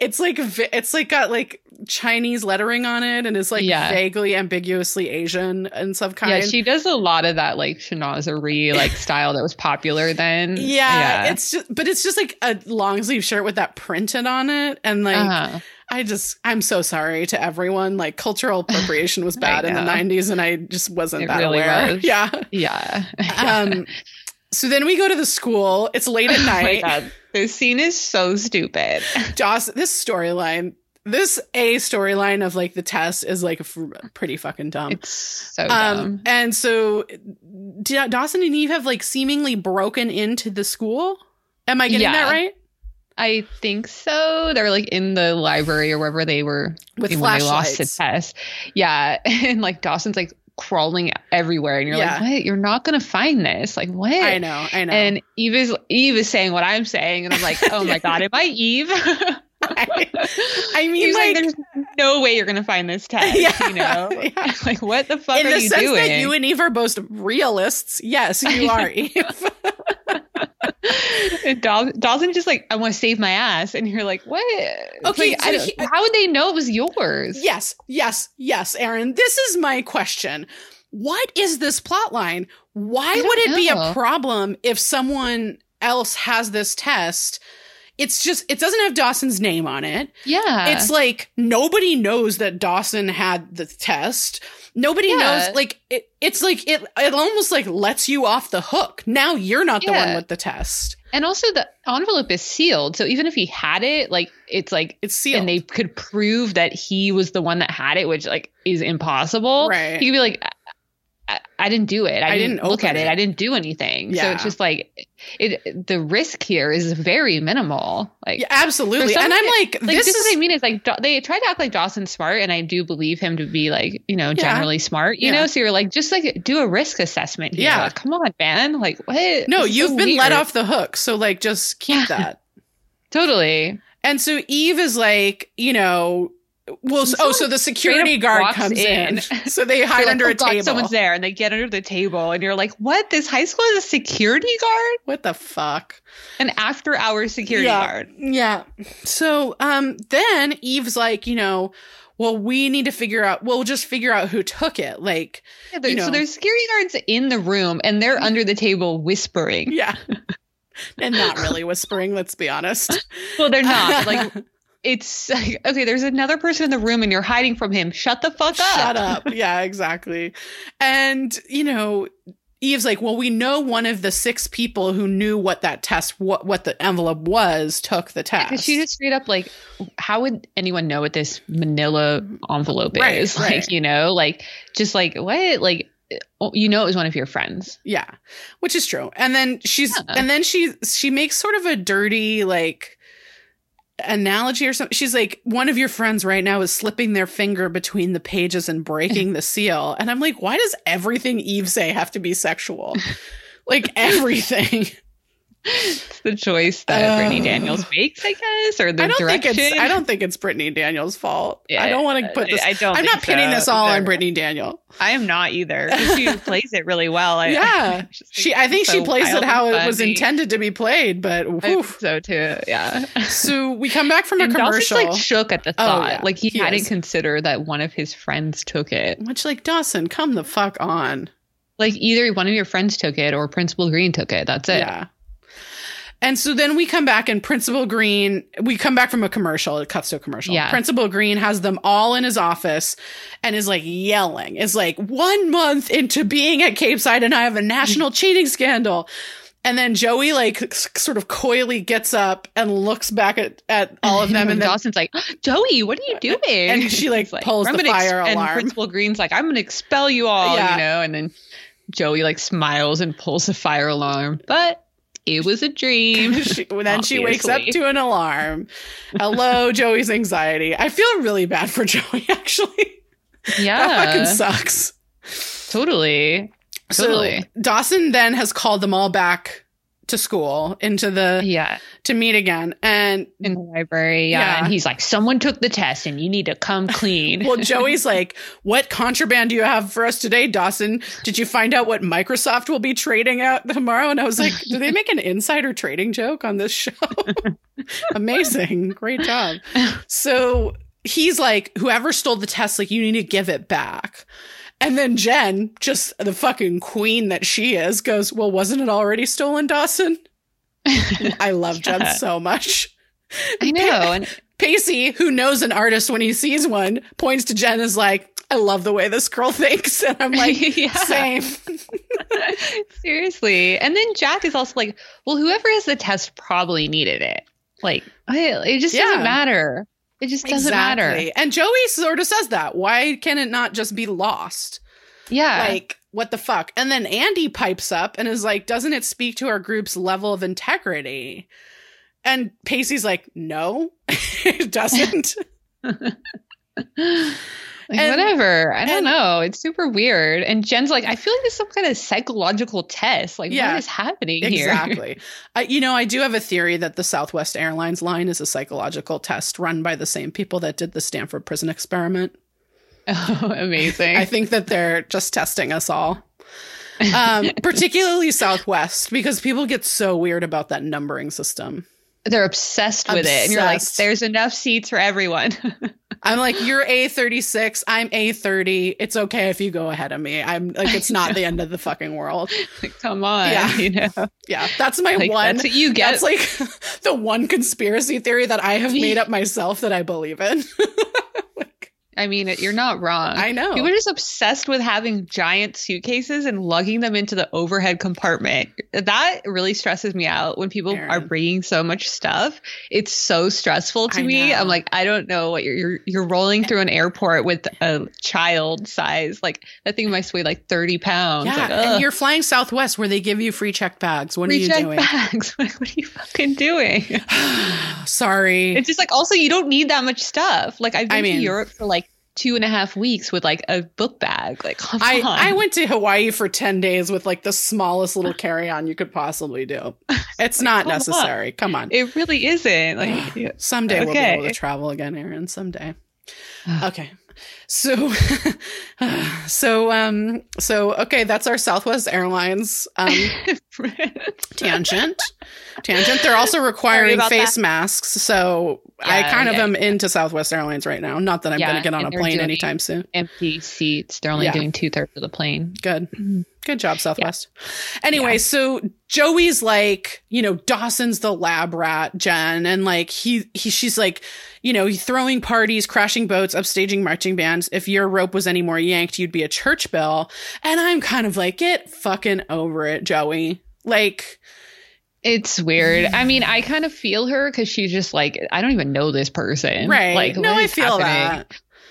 it's like it's like got like Chinese lettering on it, and is like Yeah. vaguely ambiguously Asian and some kind. Yeah, she does a lot of that like chinoiserie like style that was popular then. Yeah, it's just, but it's just like a long sleeve shirt with that printed on it, and like uh-huh. I just, I'm so sorry to everyone. Like cultural appropriation was bad in the '90s, and I just wasn't It that really aware. was. Yeah. yeah. Um. so then we go to the school. It's late at oh night. god, this scene is so stupid. Dawson, this storyline, this a storyline of like the test is like f- pretty fucking dumb. It's so Um, dumb. and so Da- Dawson and Eve have like seemingly broken into the school. Am I getting Yeah. that right? I think so. They're like in the library or wherever they were With when they lost the flashlights. test. Yeah, and like Dawson's like crawling everywhere, and you're Yeah. like, "What? You're not gonna find this? Like what?" I know, I know. And Eve is Eve is saying what I'm saying, and I'm like, "Oh my god, am I Eve?" I, I mean, like, like, "There's no way you're gonna find this test." Yeah, you know, yeah. like what the fuck in are the you sense doing? that you and Eve are both realists, yes, you are Eve. And Daw- Dawson just like, I want to save my ass, and you're like, what? Okay, like, so he- how would they know it was yours? yes, yes, yes, Erin. This is my question. What is this plot line? Why would it be a problem if someone else has this test? It's just it doesn't have Dawson's name on it. yeah, it's like nobody knows that Dawson had the test. Nobody Yeah. knows like it, it's like it it almost like lets you off the hook. Now you're not the one with the test. and also the envelope is sealed, so even if he had it, like it's like. It's sealed. And they could prove that he was the one that had it, which like is impossible. Right. He could be like, I, I didn't do it. I, I didn't, didn't look at it. it. I didn't do anything. So it's just like it. The risk here is very minimal. Like yeah, absolutely. And I'm like, like this, this, is is what I mean is like they try to act like Dawson's smart, and I do believe him to be like you know generally smart. You Yeah. know, so you're like just like do a risk assessment. Here. Yeah. Like, come on, man. Like what? no, you've so been let off the hook. So like, just keep Yeah. that. Totally. And so Eve is like, you know, well, And oh, so the security guard comes in. in. So they hide like, under "Oh a God, table. Someone's there, and they get under the table, and you're like, what? This high school has a security guard, What the fuck? an after hours security yeah. guard. Yeah. So um then Eve's like, you know, well, we need to figure out we'll just figure out who took it. Like, Yeah, You know. So there's security guards in the room, and they're under the table whispering. yeah. and not really whispering, let's be honest. Well, they're not like it's like, okay, there's another person in the room and you're hiding from him. Shut the fuck up. Shut up. Yeah, exactly. And, you know, Eve's like, well, we know one of the six people who knew what that test, what what the envelope was, took the test. Because she just straight up like, how would anyone know what this Manila envelope Right, is? right. Like, you know, like just like what? Like, oh, you know, it was one of your friends. Yeah, which is true. And then she's Yeah. and then she she makes sort of a dirty like analogy or something. She's like, one of your friends right now is slipping their finger between the pages and breaking the seal. And I'm like, why does everything Eve say have to be sexual? like everything. It's the choice that Uh, Brittany Daniels makes, I guess, or the I don't direction. think it's I don't think it's Brittany Daniels' fault. I don't want to put this I don't. I'm not pinning so. this all on Brittany Daniel. I am not either. She plays it really well. I, Yeah. I She I think she plays it how it was intended to be played, but so too. Yeah. so we come back from a And Dawson's commercial. like shook at the Oh, thought. yeah, like he, he hadn't is. considered that one of his friends took it. Which, like, Dawson, come the fuck on. Like either one of your friends took it or Principal Green took it. That's it. Yeah. And so then we come back, and Principal Green, we come back from a commercial. It cuts to a commercial. Yeah. Principal Green has them all in his office and is like yelling. Is like, one month into being at Capeside, and I have a national mm. cheating scandal. And then Joey, like, sort of coyly gets up and looks back at, at all of them. And then Dawson's like, oh, Joey, what are you doing? And she, like, pulls "I'm the gonna ex-" fire And. Principal Green's like, I'm going to expel you all, Yeah. you know? And then Joey like smiles and pulls the fire alarm. But it was a dream. she, then she wakes up to an alarm. Hello, Joey's anxiety. I feel really bad for Joey, actually. yeah. That fucking sucks. totally. Totally. So Dawson then has called them all back to school into the Yeah. to meet again and In the library. Yeah. Yeah. And he's like, someone took the test and you need to come clean. well joey's like what contraband do you have for us today dawson did you find out what microsoft will be trading out tomorrow and i was like do they make an insider trading joke on this show amazing great job so he's like whoever stole the test like you need to give it back and then jen just the fucking queen that she is goes well wasn't it already stolen dawson i love jen so much I know. And Pacey, who knows an artist when he sees one, points to Jen is like, I love the way this girl thinks. And I'm like, Yeah. same. seriously. And then Jack is also like, well, whoever has the test probably needed it. Like, it just Yeah. doesn't matter. It just doesn't matter. And Joey sort of says that. Why can it not just be lost? Yeah. Like, what the fuck? And then Andy pipes up and is like, doesn't it speak to our group's level of integrity? And Pacey's like, no, it doesn't. Like, And- whatever. I don't and- know. It's super weird. And Jen's like, I feel like there's some kind of psychological test. Like, Yeah. what is happening here? Exactly. I, you know, I do have a theory that the Southwest Airlines line is a psychological test run by the same people that did the Stanford prison experiment. oh, amazing. I think that they're just testing us all. Um, particularly Southwest, because people get so weird about that numbering system. They're obsessed with it. And you're like, there's enough seats for everyone. I'm like, you're A36, I'm A30. It's okay if you go ahead of me. I'm like, it's not the end of the fucking world. Like, Come on. Yeah. You know, Yeah, that's my like, one. that's what you get. That's like the one conspiracy theory that I have made up myself that I believe in. I mean, you're not wrong. I know. People are just obsessed with having giant suitcases and lugging them into the overhead compartment. That really stresses me out when people Erin. are bringing so much stuff. It's so stressful to I me. know. I'm like, I don't know what you're, you're you're rolling through an airport with a child size. Like that thing might weigh like 30 pounds. Yeah, Like, and you're flying Southwest where they give you free checked bags. What are you doing? bags. What are you fucking doing? Sorry. It's just like also you don't need that much stuff. Like I've been I mean- to Europe for like two and a half weeks with like a book bag. Like I, on. I went to Hawaii for 10 days with like the smallest little carry on you could possibly do. It's not come on. necessary. Come on. It really isn't. Like. Someday we'll be able to travel again, Erin. Someday. Okay. So, so, um, so, okay, that's our Southwest Airlines, um, tangent. Tangent. They're also requiring face masks. So I Yeah, kind of yeah, am into Southwest Airlines right now. Not that I'm Yeah, going to get on a plane anytime soon. empty seats. They're only Yeah. doing two thirds of the plane. Good. Mm-hmm. Good job, Southwest. Anyway, so Joey's like, you know, Dawson's the lab rat, Jen, and like he, he she's like, you know, throwing parties, crashing boats, upstaging marching bands. If your rope was any more yanked, you'd be a church bell. And I'm kind of like, get fucking over it, Joey. Like, It's weird. I mean, I mm. kind of feel her because she's just like, I don't even know this person. right. Like, no, I feel happening?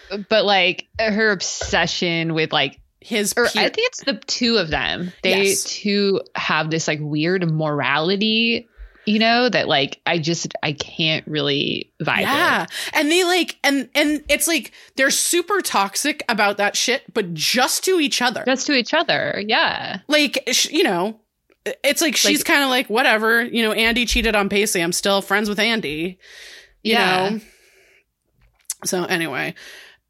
that. But like her obsession with like, His or I think it's the two of them. They Yes. two have this like weird morality, you know, that like I just I can't really vibe yeah with. and they like and and it's like they're super toxic about that shit but just to each other Just to each other. Yeah. like sh- you know it's like she's kind of like whatever you know andy cheated on pacey i'm still friends with andy you Yeah. know so anyway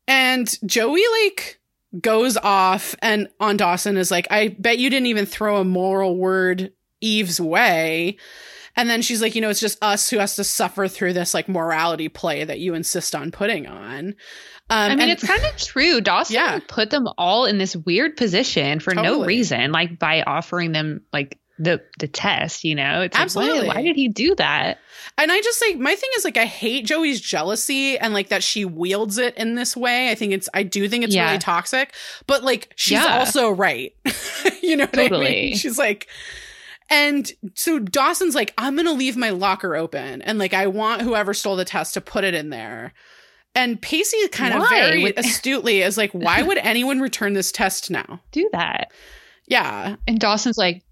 and joey like goes off and on dawson is like i bet you didn't even throw a moral word eve's way and then she's like you know it's just us who has to suffer through this like morality play that you insist on putting on um, I mean, and- it's kind of true. Dawson Yeah. put them all in this weird position for no reason, like by offering them like the the test. You know, it's Absolutely. Like, why, why did he do that? And I just like my thing is like I hate Joey's jealousy and like that she wields it in this way. I think it's I do think it's Yeah. really toxic, but like she's Yeah. also right. you know what I mean? Totally. She's like and so Dawson's like I'm going to leave my locker open and like I want whoever stole the test to put it in there. And Pacey kind of very astutely is like why would anyone return this test now? Do that. Yeah. And Dawson's like,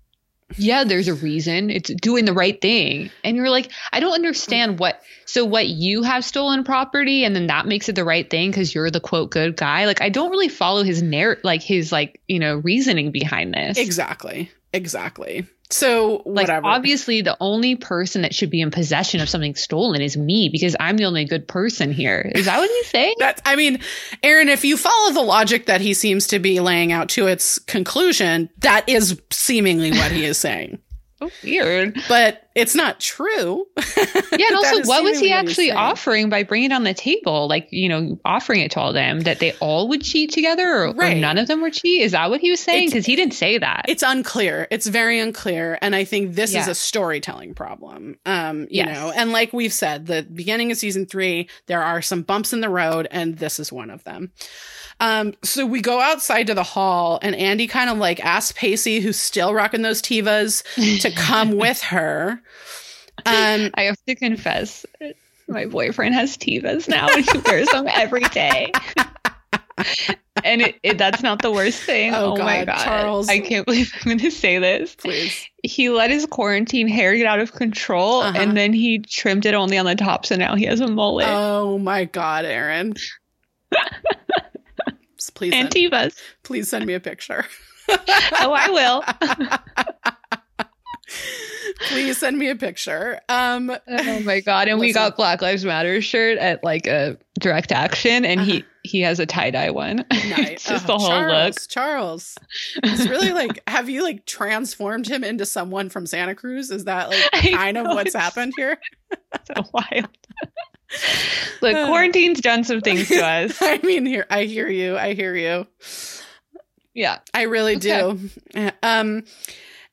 yeah, there's a reason. It's doing the right thing. And you're like, I don't understand what. So what you have stolen property, and then that makes it the right thing because you're the quote good guy. Like I don't really follow his narr, like his like you know reasoning behind this. Exactly. Exactly. So Like whatever. obviously the only person that should be in possession of something stolen is me because I'm the only good person here. Is that what he's saying? That I mean, Erin, if you follow the logic that he seems to be laying out to its conclusion, that is seemingly what he is saying. So weird. But it's not true. Yeah, and also, what was he actually saying. offering by bringing it on the table? Like, you know, offering it to all them that they all would cheat together, or, or Right. none of them would cheat. Is that what he was saying? Because he didn't say that. It's unclear. It's very unclear. And I think this is Yeah. a storytelling problem. Um, you Yes. know, and like we've said, the beginning of season three, there are some bumps in the road, and this is one of them. Um, so we go outside to the hall, and Andy kind of like asks Pacey, who's still rocking those Tevas, to come with her. Um, I have to confess, my boyfriend has Tevas now, and he wears them every day. and it, it, that's not the worst thing. Oh, Oh, my God, god, Charles. I can't believe I'm going to say this. please. He let his quarantine hair get out of control, Uh-huh. and then he trimmed it only on the top, so now he has a mullet Oh my God, Erin. please, and send, please send me a picture. oh, I will. Please send me a picture. Um, Oh my god! And we got Black Lives Matter shirt at like a direct action, and Uh-huh. he he has a tie dye one. nice. it's just Oh, the whole Charles, look. Charles, it's really like, have you like transformed him into someone from Santa Cruz? Is that like I kind of what's happened here? So wild. Look, Uh. quarantine's done some things to us. I mean, here, I hear you. I hear you. Yeah. I really do. Um,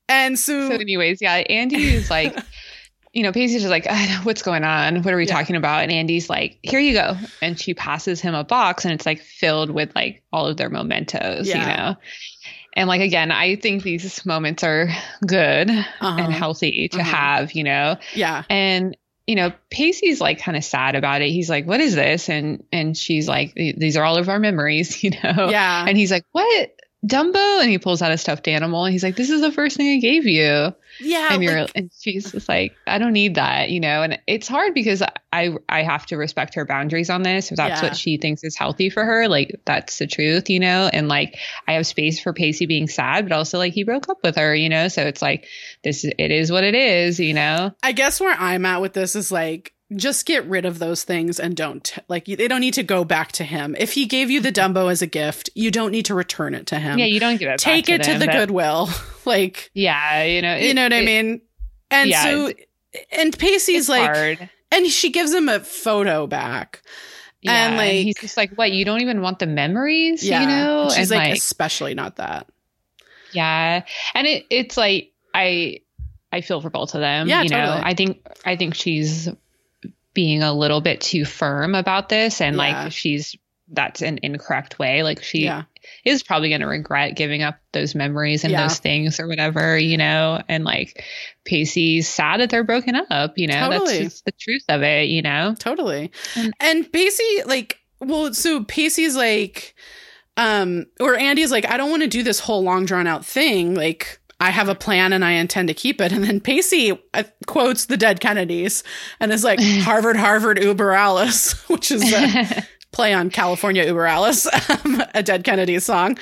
and so, So, anyways, yeah, Andy is like, you know, Pacey's just like, what's going on? What are we Yeah. talking about? And Andy's like, here you go. And she passes him a box, and it's like filled with like all of their mementos, you know. And like again, I think these moments are good uh-huh. and healthy to Uh-huh. have, you know. yeah, And you know, Pacey's like kind of sad about it. He's like, "What is this?" And and she's like, "These are all of our memories," you know. yeah, And he's like, "What?" Dumbo, and he pulls out a stuffed animal, and he's like, "This is the first thing I gave you." Yeah. and you're, like- and she's just like, "I don't need that," you know. And it's hard because I I have to respect her boundaries on this. If that's Yeah. what she thinks is healthy for her, like that's the truth, you know. And like, I have space for Pacey being sad, but also like he broke up with her, you know. So it's like this, is it is what it is, you know. I guess where I'm at with this is like just get rid of those things and don't like they don't need to go back to him. If he gave you the Dumbo as a gift, you don't need to return it to him. yeah, you don't give it. back take it to them, the but- Goodwill. like Yeah, you know, you know what I mean? And yeah, so and Pacey's like hard. and she gives him a photo back. Yeah, and, like- he's just like, what? You don't even want the memories, Yeah. you know? And she's and like, especially not that. yeah, and it it's like I I feel for both of them. Yeah, you know, totally. I think I think she's being a little bit too firm about this, and Yeah. like she's that's an incorrect way. Like she Yeah. is probably going to regret giving up those memories and Yeah. those things or whatever, you know. And like Pacey's sad that they're broken up. You know, Totally. that's just the truth of it. You know. Totally. And- And Pacey, like, well, so Pacey's like, um, or Andy's like, I don't want to do this whole long drawn out thing. Like, I have a plan and I intend to keep it. And then Pacey uh, quotes the dead Kennedys and is like, Harvard, Harvard, Über Alles, which is a play on California Über Alles, um, a dead Kennedys song.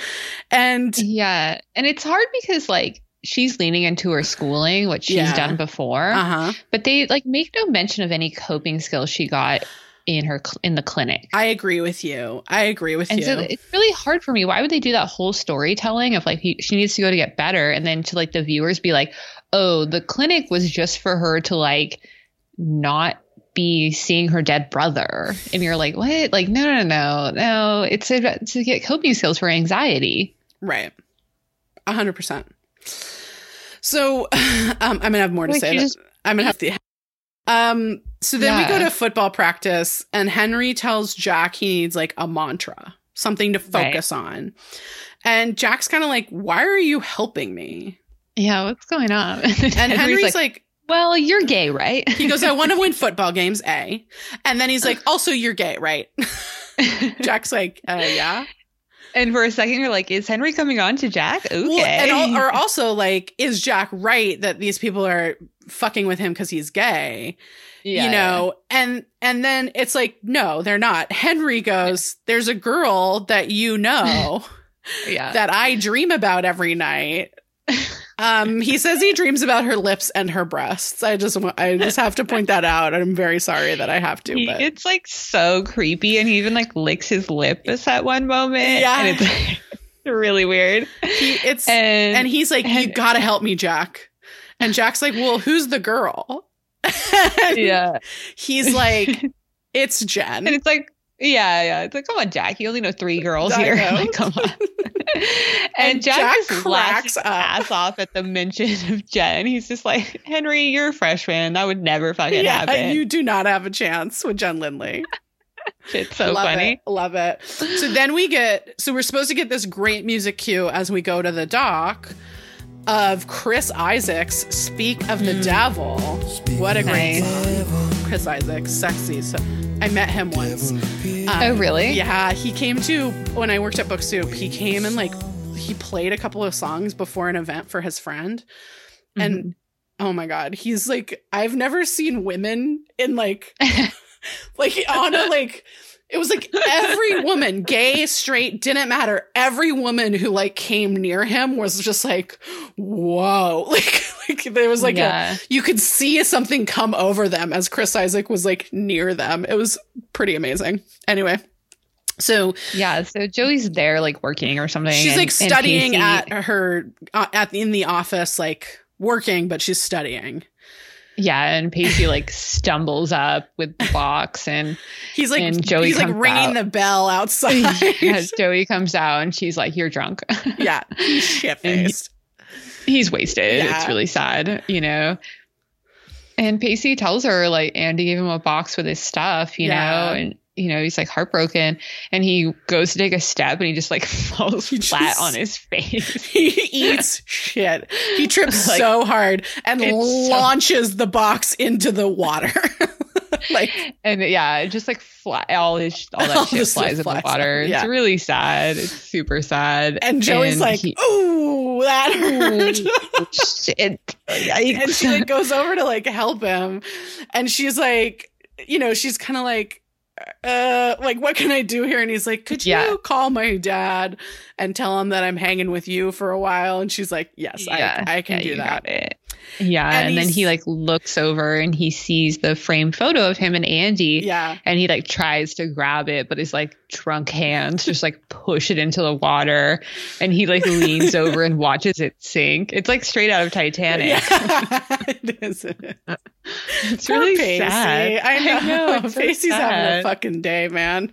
And Yeah. And it's hard because like she's leaning into her schooling, which she's Yeah. done before, uh huh. but they like make no mention of any coping skills she got in her in the clinic. I agree with you. I agree with And you. so it's really hard for me. Why would they do that whole storytelling of like he, she needs to go to get better and then to like the viewers be like, "Oh, the clinic was just for her to like not be seeing her dead brother." And you're like, "What? Like no, no, no. No, it's a, to get coping skills for anxiety." right. A hundred percent. So, um, I'm gonna have more to Like, say. just- I'm gonna have to. Um. So then we go to football practice, and Henry tells Jack he needs like a mantra, something to Right. focus on. And Jack's kind of like, "Why are you helping me?" Yeah, what's going on? And Henry's like, "Well, you're gay, right?" he goes, "I want to win football games, a." And then he's like, "Also, you're gay, right?" Jack's like, uh, "Yeah." And for a second, you're like, "Is Henry coming on to Jack?" Okay. Well, and al- or also like, is Jack right that these people are fucking with him because he's gay? Yeah. you know and and then it's like no they're not henry goes there's a girl that you know yeah, that i dream about every night Um, he says he dreams about her lips and her breasts. I just I just have to point that out. I'm very sorry that I have to. He, but it's like so creepy, and he even like licks his lips at one moment. Yeah. and it's really weird. he, it's And and he's like, "You gotta help me, Jack." And Jack's like, "Well, who's the girl?" Yeah, he's like, "It's Jen," and it's like. Yeah, yeah. It's like, come on, Jack. You only know three girls I here. Like, come on. and, And Jack, Jack just laughs cracks his ass off at the mention of Jen. He's just like, Henry, you're a freshman. That would never fucking Yeah, happen. you do not have a chance with Jen Lindley. It's so love funny. It, love it. So then we get so we're supposed to get this great music cue as we go to the dock of Chris Isaak's Speak of the mm. Devil. What a great Nice. Chris Isaacs, sexy. So I met him once. Um, Oh, really? Yeah, he came to when I worked at Book Soup. He came and like he played a couple of songs before an event for his friend. And Mhm. oh my god, he's like I've never seen women in like like on a like it was like every woman, gay, straight, didn't matter. Every woman who like came near him was just like, whoa. Like like there was like yeah. a you could see something come over them as Chris Isaak was like near them. It was pretty amazing. Anyway. So Yeah, so Joey's there like working or something. she's and- like studying at her uh, at in the office like working but she's studying. Yeah, and Pacey like stumbles up with the box and He's like And Joey he's like ringing out. the bell outside. as Joey comes out and she's like, You're drunk. yeah, he's shit faced. He's wasted. Yeah. It's really sad, you know. And Pacey tells her like Andy gave him a box with his stuff, you Yeah. know, and you know, he's like heartbroken and he goes to take a step and he just like falls He flat just- on his face. He eats shit. He trips Like, so hard and it's so- launches the box into the water. like And yeah, it just like fly, all his all that All shit flies in flies the water. out, yeah. It's really sad. It's super sad. and Joey's And like, he- "Ooh, that hurt." Shit. and she like goes over to like help him and she's like you know she's kind of like uh like what can i do here and he's like could you Yeah. call my dad and tell him that i'm hanging with you for a while and she's like yes yeah, i i can yeah, do that got it. Yeah, And and, then he like looks over and he sees the framed photo of him and Andy. yeah And he like tries to grab it, but his like drunk hands just like push it into the water. And he like leans over and watches it sink. It's like straight out of Titanic. yeah it is It's Poor really Pacey. sad. i know, it's so Pacey's having a fucking day man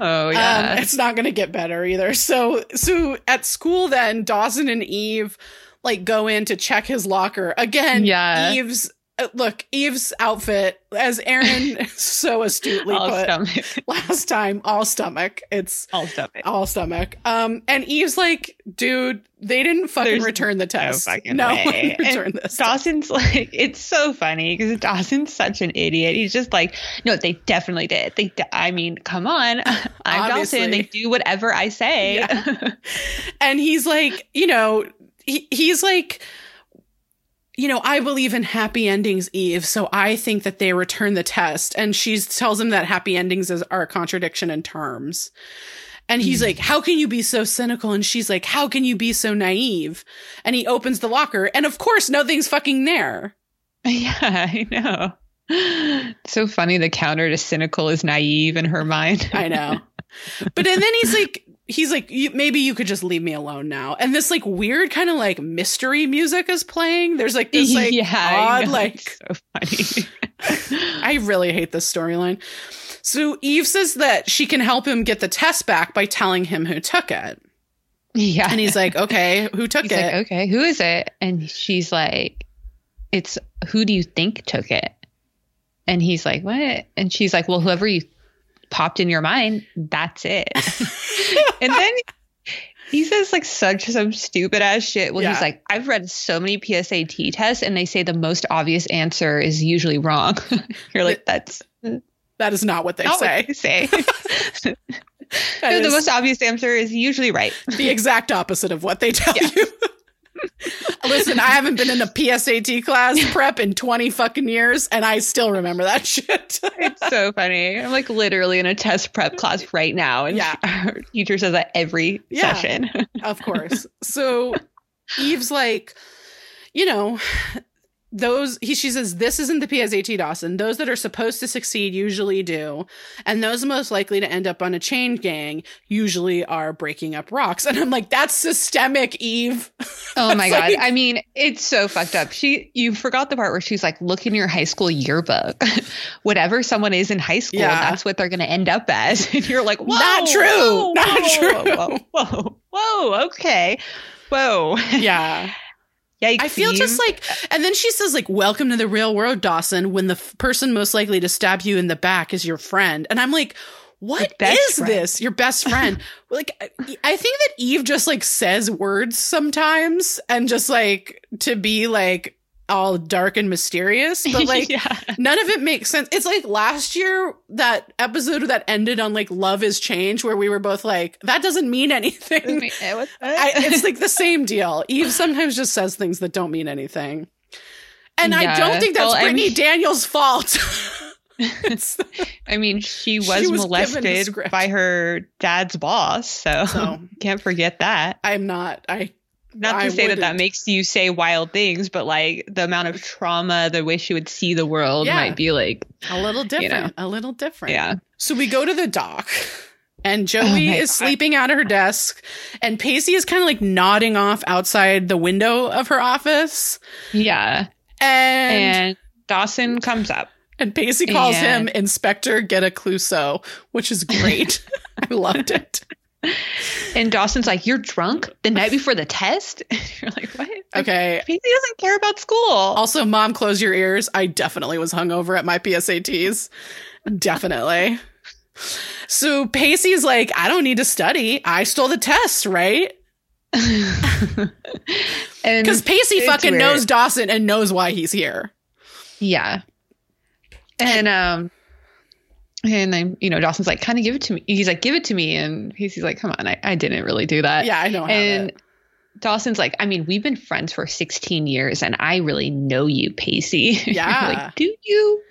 Oh yeah. Um, it's not going to get better either. So, so at school, then Dawson and Eve like go in to check his locker again. Yeah. Eve's uh, look, Eve's outfit, as Erin so astutely put stomach. last time, all stomach. It's All stomach. all stomach. Um, and Eve's like, dude, they didn't fucking There's return the test. fucking no way. And this. test. Dawson's like, it's so funny because Dawson's such an idiot. He's just like, no, they definitely did. They, de- I mean, come on, I'm Obviously. Dawson. They do whatever I say. Yeah. and he's like, you know, he, he's like, you know, I believe in happy endings, Eve. So I think that they return the test. And she tells him that happy endings is, are a contradiction in terms. And he's hmm. like, how can you be so cynical? And she's like, how can you be so naive? And he opens the locker. And of course, nothing's fucking there. yeah, I know. So funny. The counter to cynical is naive in her mind. I know. But and then he's like, he's like, you, maybe you could just leave me alone now. And this like weird kind of like mystery music is playing. There's like this like yeah, odd know. like so funny. I really hate this storyline. So Eve says that she can help him get the test back by telling him who took it. yeah, And he's like, okay, who took He's it? like, okay, who is it? And she's like, it's who do you think took it? And he's like, what? And she's like, well, whoever you popped in your mind, that's it. and then he says like such some stupid ass shit. Well, Yeah. he's like, I've read so many PSAT tests, and they say the most obvious answer is usually wrong. You're like, that's that is not what they not say. what they say. No, the most obvious answer is usually right. the exact opposite of what they tell Yeah. you. Listen, I haven't been in a PSAT class prep in 20 fucking years, and I still remember that shit. It's so funny. I'm like literally in a test prep class right now, and Yeah. our teacher says that every Yeah. session. of course. So Eve's like, you know, those he she says this isn't the PSAT Dawson. Those that are supposed to succeed usually do, and those most likely to end up on a chain gang usually are breaking up rocks. And I'm like, that's systemic, Eve. Oh my god! like- I mean, it's so fucked up. She, you forgot the part where she's like, look in your high school yearbook. Whatever someone is in high school, Yeah. that's what they're going to end up as. And you're like, whoa, Not true. whoa, Not whoa, true. Whoa, whoa, whoa, okay, whoa. yeah. Yikes! I feel just like, and then she says, like, welcome to the real world, Dawson, when the f- person most likely to stab you in the back is your friend. And I'm like, what is friend. this? Your best friend. like, I I think that Eve just like says words sometimes and just like to be like all dark and mysterious, but like, yeah. None of it makes sense. It's like last year that episode that ended on like love is change where we were both like that doesn't mean anything. I, it's like the same deal. Eve sometimes just says things that don't mean anything. And I don't think that's Well, I Brittany mean- Daniels' fault. I mean, she was, was molested by her dad's boss, so, So- can't forget that. I'm not. I Not to I say that that makes you say wild things, but like the amount of trauma, the way she would see the world Yeah. might be like, a little different. know. A little different. yeah. So we go to the dock. And Oh Joey my is God. sleeping of her desk, and Pacey is kind of like nodding off outside the window of her office. Yeah. And And Dawson comes up. And Pacey calls And- him Inspector Get a Clouseau, which is great. I loved it. And Dawson's like, You're drunk the night before the test? You're like, What? Like, Okay. Pacey doesn't care about school. Also, mom, close your ears. I definitely was hungover at my PSATs. Definitely. So Pacey's like, I don't need to study. I stole the test, right? and Because Pacey fucking weird. knows Dawson and knows why he's here. Yeah. And um and then you know Dawson's like kind of give it to me. He's like give it to me and he's like come on I, I didn't really do that. Yeah, I know. And And Dawson's like I mean we've been friends for 16 years and I really know you Pacey. Yeah. like do you?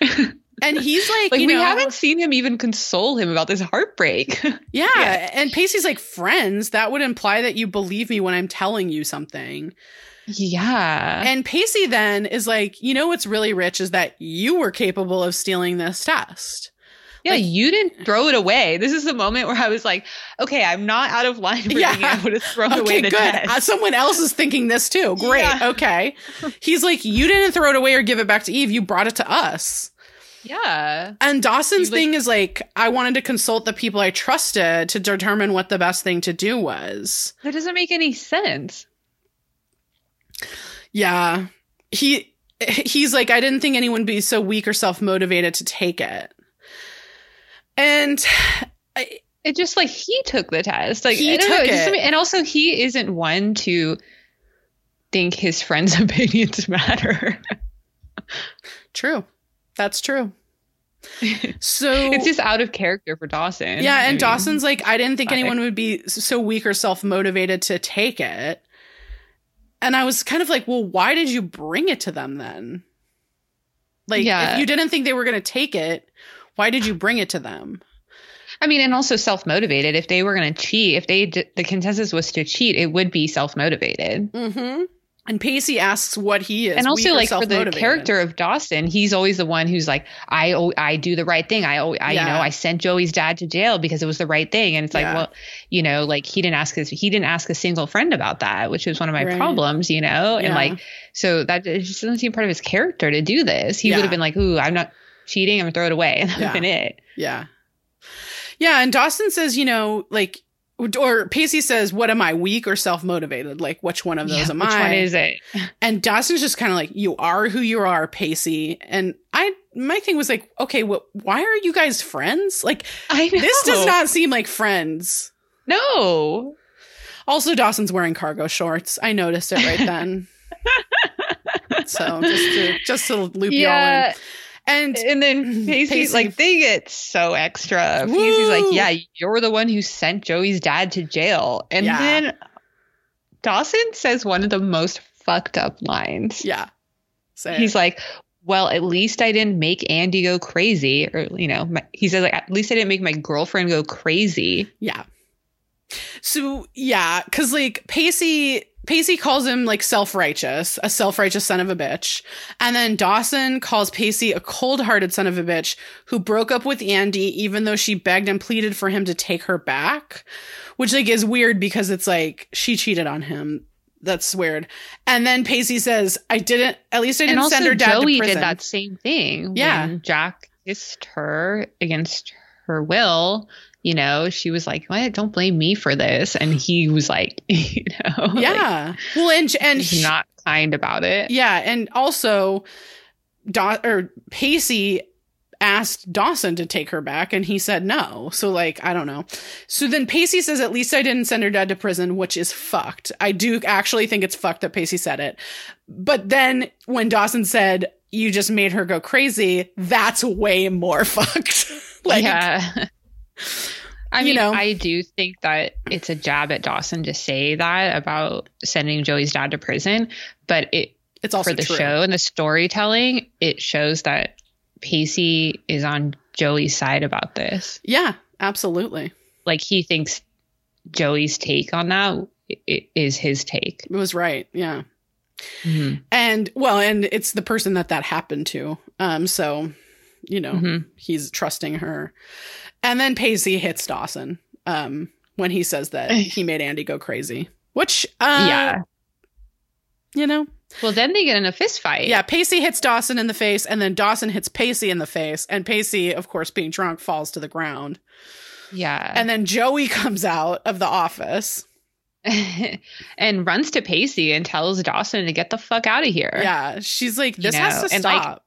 and he's like, Like you we know, haven't seen him even console him about this heartbreak. yeah. Yeah. And Pacey's like, friends. That would imply that you believe me when I'm telling you something. yeah. And Pacey then is like, you know what's really rich is that you were capable of stealing this test. Yeah, like- you didn't throw it away. This is the moment where I was like, okay, I'm not out of line for Yeah. being able to throw Okay, away the good. test. Uh, someone else is thinking this too. Great. Yeah. Okay. He's like, you didn't throw it away or give it back to Eve. You brought it to us. yeah. And Dawson's like- thing is like, I wanted to consult the people I trusted to determine what the best thing to do was. That doesn't make any sense. Yeah. He he's like, I didn't think anyone would be so weak or self motivated to take it. And I, It just like he took the test. Like He I don't know, took just- it. and also he isn't one to think his friends' opinions matter. true. That's true. So it's just out of character for Dawson. Yeah, I and mean, Dawson's like, I didn't think anyone would be so weak or self motivated to take it. And I was kind of like, well, why did you bring it to them then? Like, Yeah. if you didn't think they were going to take it, why did you bring it to them? I mean, and also self motivated. If they were going to cheat, if they d- the consensus was to cheat, it would be self motivated. Mm-hmm. And Pacey asks what he is. And also, like for the character of Dawson, he's always the one who's like, I, I do the right thing. I, I, you know, I sent Joey's dad to jail because it was the right thing. And it's like, Yeah. well, you know, like he didn't ask his, he didn't ask a single friend about that, which was one of my Right. problems, you know, and Yeah. like, so that it just doesn't seem part of his character to do this. He Yeah. would have been like, ooh, I'm not cheating. I'm gonna throw it away, and that would Yeah. have been it. Yeah. Yeah. And Dawson says, you know, like, or Pacey says, what am I, weak or self motivated? Like, which one of those Yeah, am which I? one is it? And Dawson's just kind of like, you are who you are, Pacey. And I, my thing was like, okay, what, why are you guys friends? Like, I know. this does not seem like friends. No. Also, Dawson's wearing cargo shorts. I noticed it right then. so just to, just to loop you all in. And And then Pacey's Pacey- like, they get so extra. Pacey's like, yeah, you're the one who sent Joey's dad to jail. And Yeah. then Dawson says one of the most fucked up lines. yeah. Say He's like, well, at least I didn't make Andy go crazy. Or, you know, my, he says, like, at least I didn't make my girlfriend go crazy. Yeah. So yeah, because like Pacey Pacey calls him like self righteous, a self righteous son of a bitch. And then Dawson calls Pacey a cold hearted son of a bitch who broke up with Andy even though she begged and pleaded for him to take her back, which like is weird because it's like she cheated on him. That's weird. And then Pacey says, I didn't, at least I didn't also, send her dad Joey to prison. did that same thing. Yeah. When Jack kissed her against her will. You know, she was like, "What? Don't blame me for this." And he was like, you know, like, Yeah. well, and, and he's not kind about it. Yeah, and also, or Pacey asked Dawson to take her back, and he said no. So, like, I don't know. So then Pacey says, "At least I didn't send her dad to prison," which is fucked. I do actually think it's fucked that Pacey said it. But then when Dawson said, "You just made her go crazy," that's way more fucked. like, yeah. I You mean, know. I do think that it's a jab at Dawson to say that about sending Joey's dad to prison, but it it's also for the true. show and the storytelling, it shows that Pacey is on Joey's side about this. Yeah, absolutely. Like he thinks Joey's take on that is his take. It was right. Yeah. And well, and it's the person that that happened to. Um, so you know Mhm. he's trusting her, and then Pacey hits Dawson. Um, when he says that he made Andy go crazy, which uh, yeah. you know, Well, then they get in a fist fight. yeah, Pacey hits Dawson in the face, and then Dawson hits Pacey in the face, and Pacey, of course, being drunk, falls to the ground, Yeah. and then Joey comes out of the office. and runs to Pacey and tells Dawson to get the fuck out of here. Yeah, she's like, "This You has know, to and, like, stop."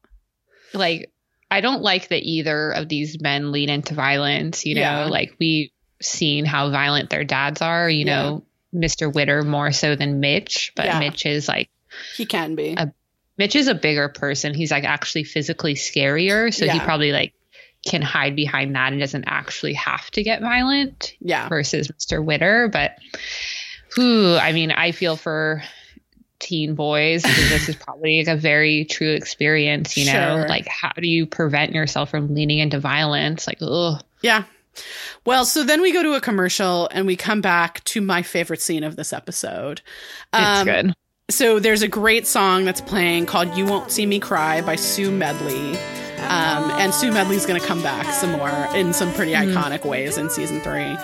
like I don't like that either of these men lead into violence. You know, Yeah. like we've seen how violent their dads are. You Yeah. know, Mr. Witter more so than Mitch, but Yeah. Mitch is like he can be. a- Mitch is a bigger person. He's like actually physically scarier, so he probably like can hide behind that and doesn't actually have to get violent yeah, versus Mr. Witter. But who I mean, I feel for teen boys because this is probably like a very true experience, you know? Sure. Like how do you prevent yourself from leaning into violence? Like, ugh. Yeah. Well, so then we go to a commercial and we come back to my favorite scene of this episode. It's Um, good. So there's a great song that's playing called You Won't See Me Cry by Sue Medley. Um, and Sue Medley's going to come back some more in some pretty iconic ways in season 3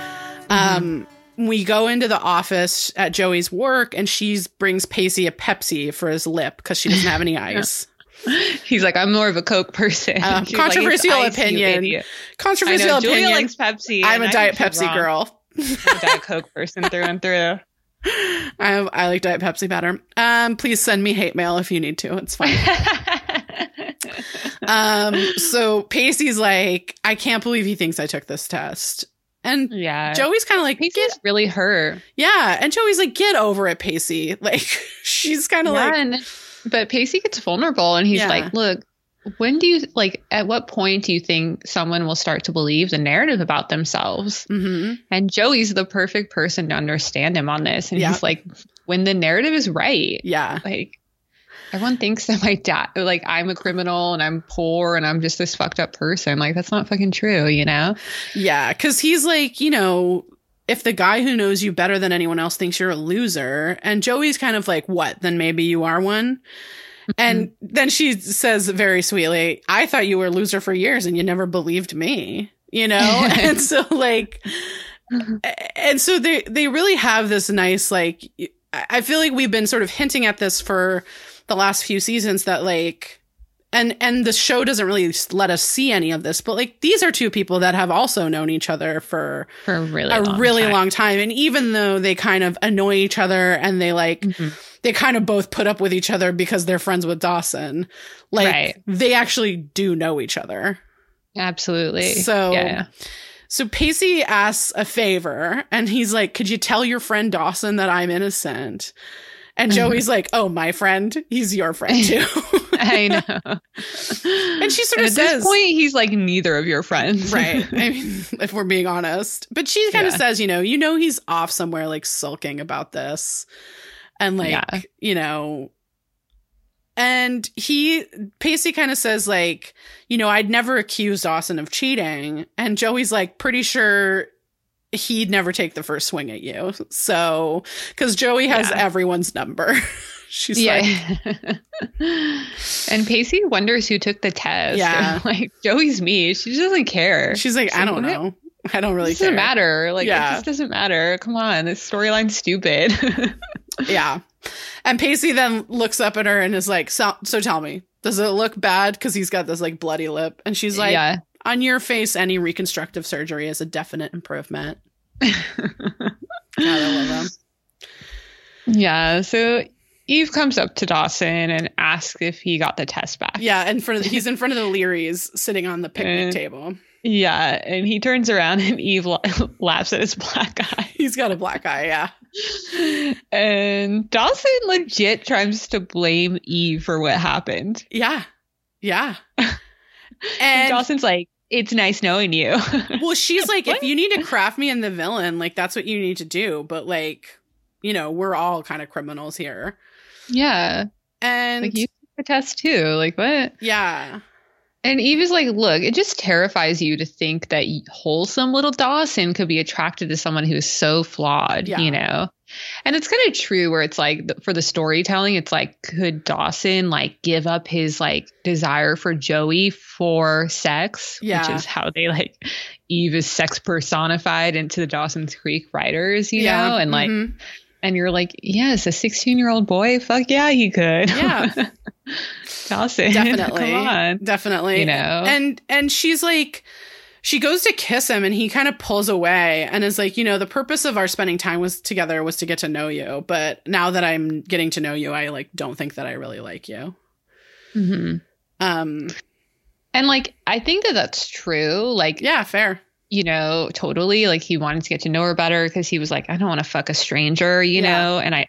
Um, we go into the office at Joey's work and she brings Pacey a Pepsi for his lip because she doesn't have any ice. He's like, I'm more of a Coke person. Uh, She's like, "It's controversial ice, opinion. Controversial know Julia opinion. likes Pepsi. I'm a Diet Pepsi wrong. girl. I'm a Diet Coke person through and through. I, I like Diet Pepsi better. Um, please send me hate mail if you need to. It's fine. um, so Pacey's like, I can't believe he thinks I took this test. And yeah. Joey's kind of like, Pacey's get, really hurt. yeah. And Joey's like, get over it, Pacey. Like, she's kind of Yeah, like, and, but Pacey gets vulnerable and he's Yeah. like, look, when do you like at what point do you think someone will start to believe the narrative about themselves? hmm And Joey's the perfect person to understand him on this. And Yeah. he's like, when the narrative is right, yeah. like everyone thinks that my dad like I'm a criminal and I'm poor and I'm just this fucked up person. Like that's not fucking true, you know? Yeah. Cause he's like, you know, if the guy who knows you better than anyone else thinks you're a loser, and Joey's kind of like, what? Then maybe you are one. Mm-hmm. And then she says very sweetly, I thought you were a loser for years and you never believed me, you know? and so like, mm-hmm. and so they, they really have this nice, like, I feel like we've been sort of hinting at this for the last few seasons that like, and, and the show doesn't really let us see any of this, but like, these are two people that have also known each other for For a really a long really time. long time. And even though they kind of annoy each other and they like, Mhm. they kind of both put up with each other because they're friends with Dawson. Like Right. they actually do know each other. Absolutely. So- yeah. So Pacey asks a favor and he's like, could you tell your friend Dawson that I'm innocent? And. Joey's like, oh, my friend, he's your friend too. I know. and she sort And of at says, this point, he's like neither of your friends. right. I mean, if we're being honest, but she kind of says, you know, you know, he's off somewhere like sulking about this. And like, Yeah. you know, and he, Pacey kind of says, like, you know, I'd never accused Dawson of cheating. And Joey's like, pretty sure he'd never take the first swing at you. So, because Joey has Yeah. everyone's number. She's yeah. like, and Pacey wonders who took the test. Yeah. And, like Joey's me. She just doesn't care. she's like, She's I like, don't know. I don't really it doesn't care. matter. Like Yeah. it just doesn't matter. Come on, this storyline's stupid. Yeah. And Pacey then looks up at her and is like, so, so tell me, does it look bad? Because he's got this like bloody lip. And she's like, yeah. On your face, any reconstructive surgery is a definite improvement. God, I love them. Yeah. So Eve comes up to Dawson and asks if he got the test back. Yeah. And for he's in front of the Leerys sitting on the picnic Uh, table. Yeah. And he turns around and Eve la- laughs at his black eye. He's got a black eye. Yeah. And Dawson legit tries to blame Eve for what happened. Yeah. Yeah. And And Dawson's like, it's nice knowing you. well, she's like, if you need to craft me in the villain, like that's what you need to do. But like, you know, we're all kind of criminals here. yeah. And Like you the test too. Like what? yeah. And Eve is like, look, it just terrifies you to think that wholesome little Dawson could be attracted to someone who is so flawed, Yeah. you know? And it's kind of true where it's like for the storytelling, it's like, could Dawson like give up his like desire for Joey for sex? Yeah. Which is how they like Eve is sex personified into the Dawson's Creek writers, you know? And like, mhm. and you're like, yes, a 16 year old boy, fuck yeah, he could. Yeah. Dawson. definitely Come on. definitely You know? and and she's like she goes to kiss him and he kind of pulls away and is like you know the purpose of our spending time was together was to get to know you but now that i'm getting to know you i like don't think that i really like you hmm um And like, I think that that's true. Like, yeah fair you know, totally. Like, he wanted to get to know her better because he was like, I don't want to fuck a stranger, you Yeah. know? And I,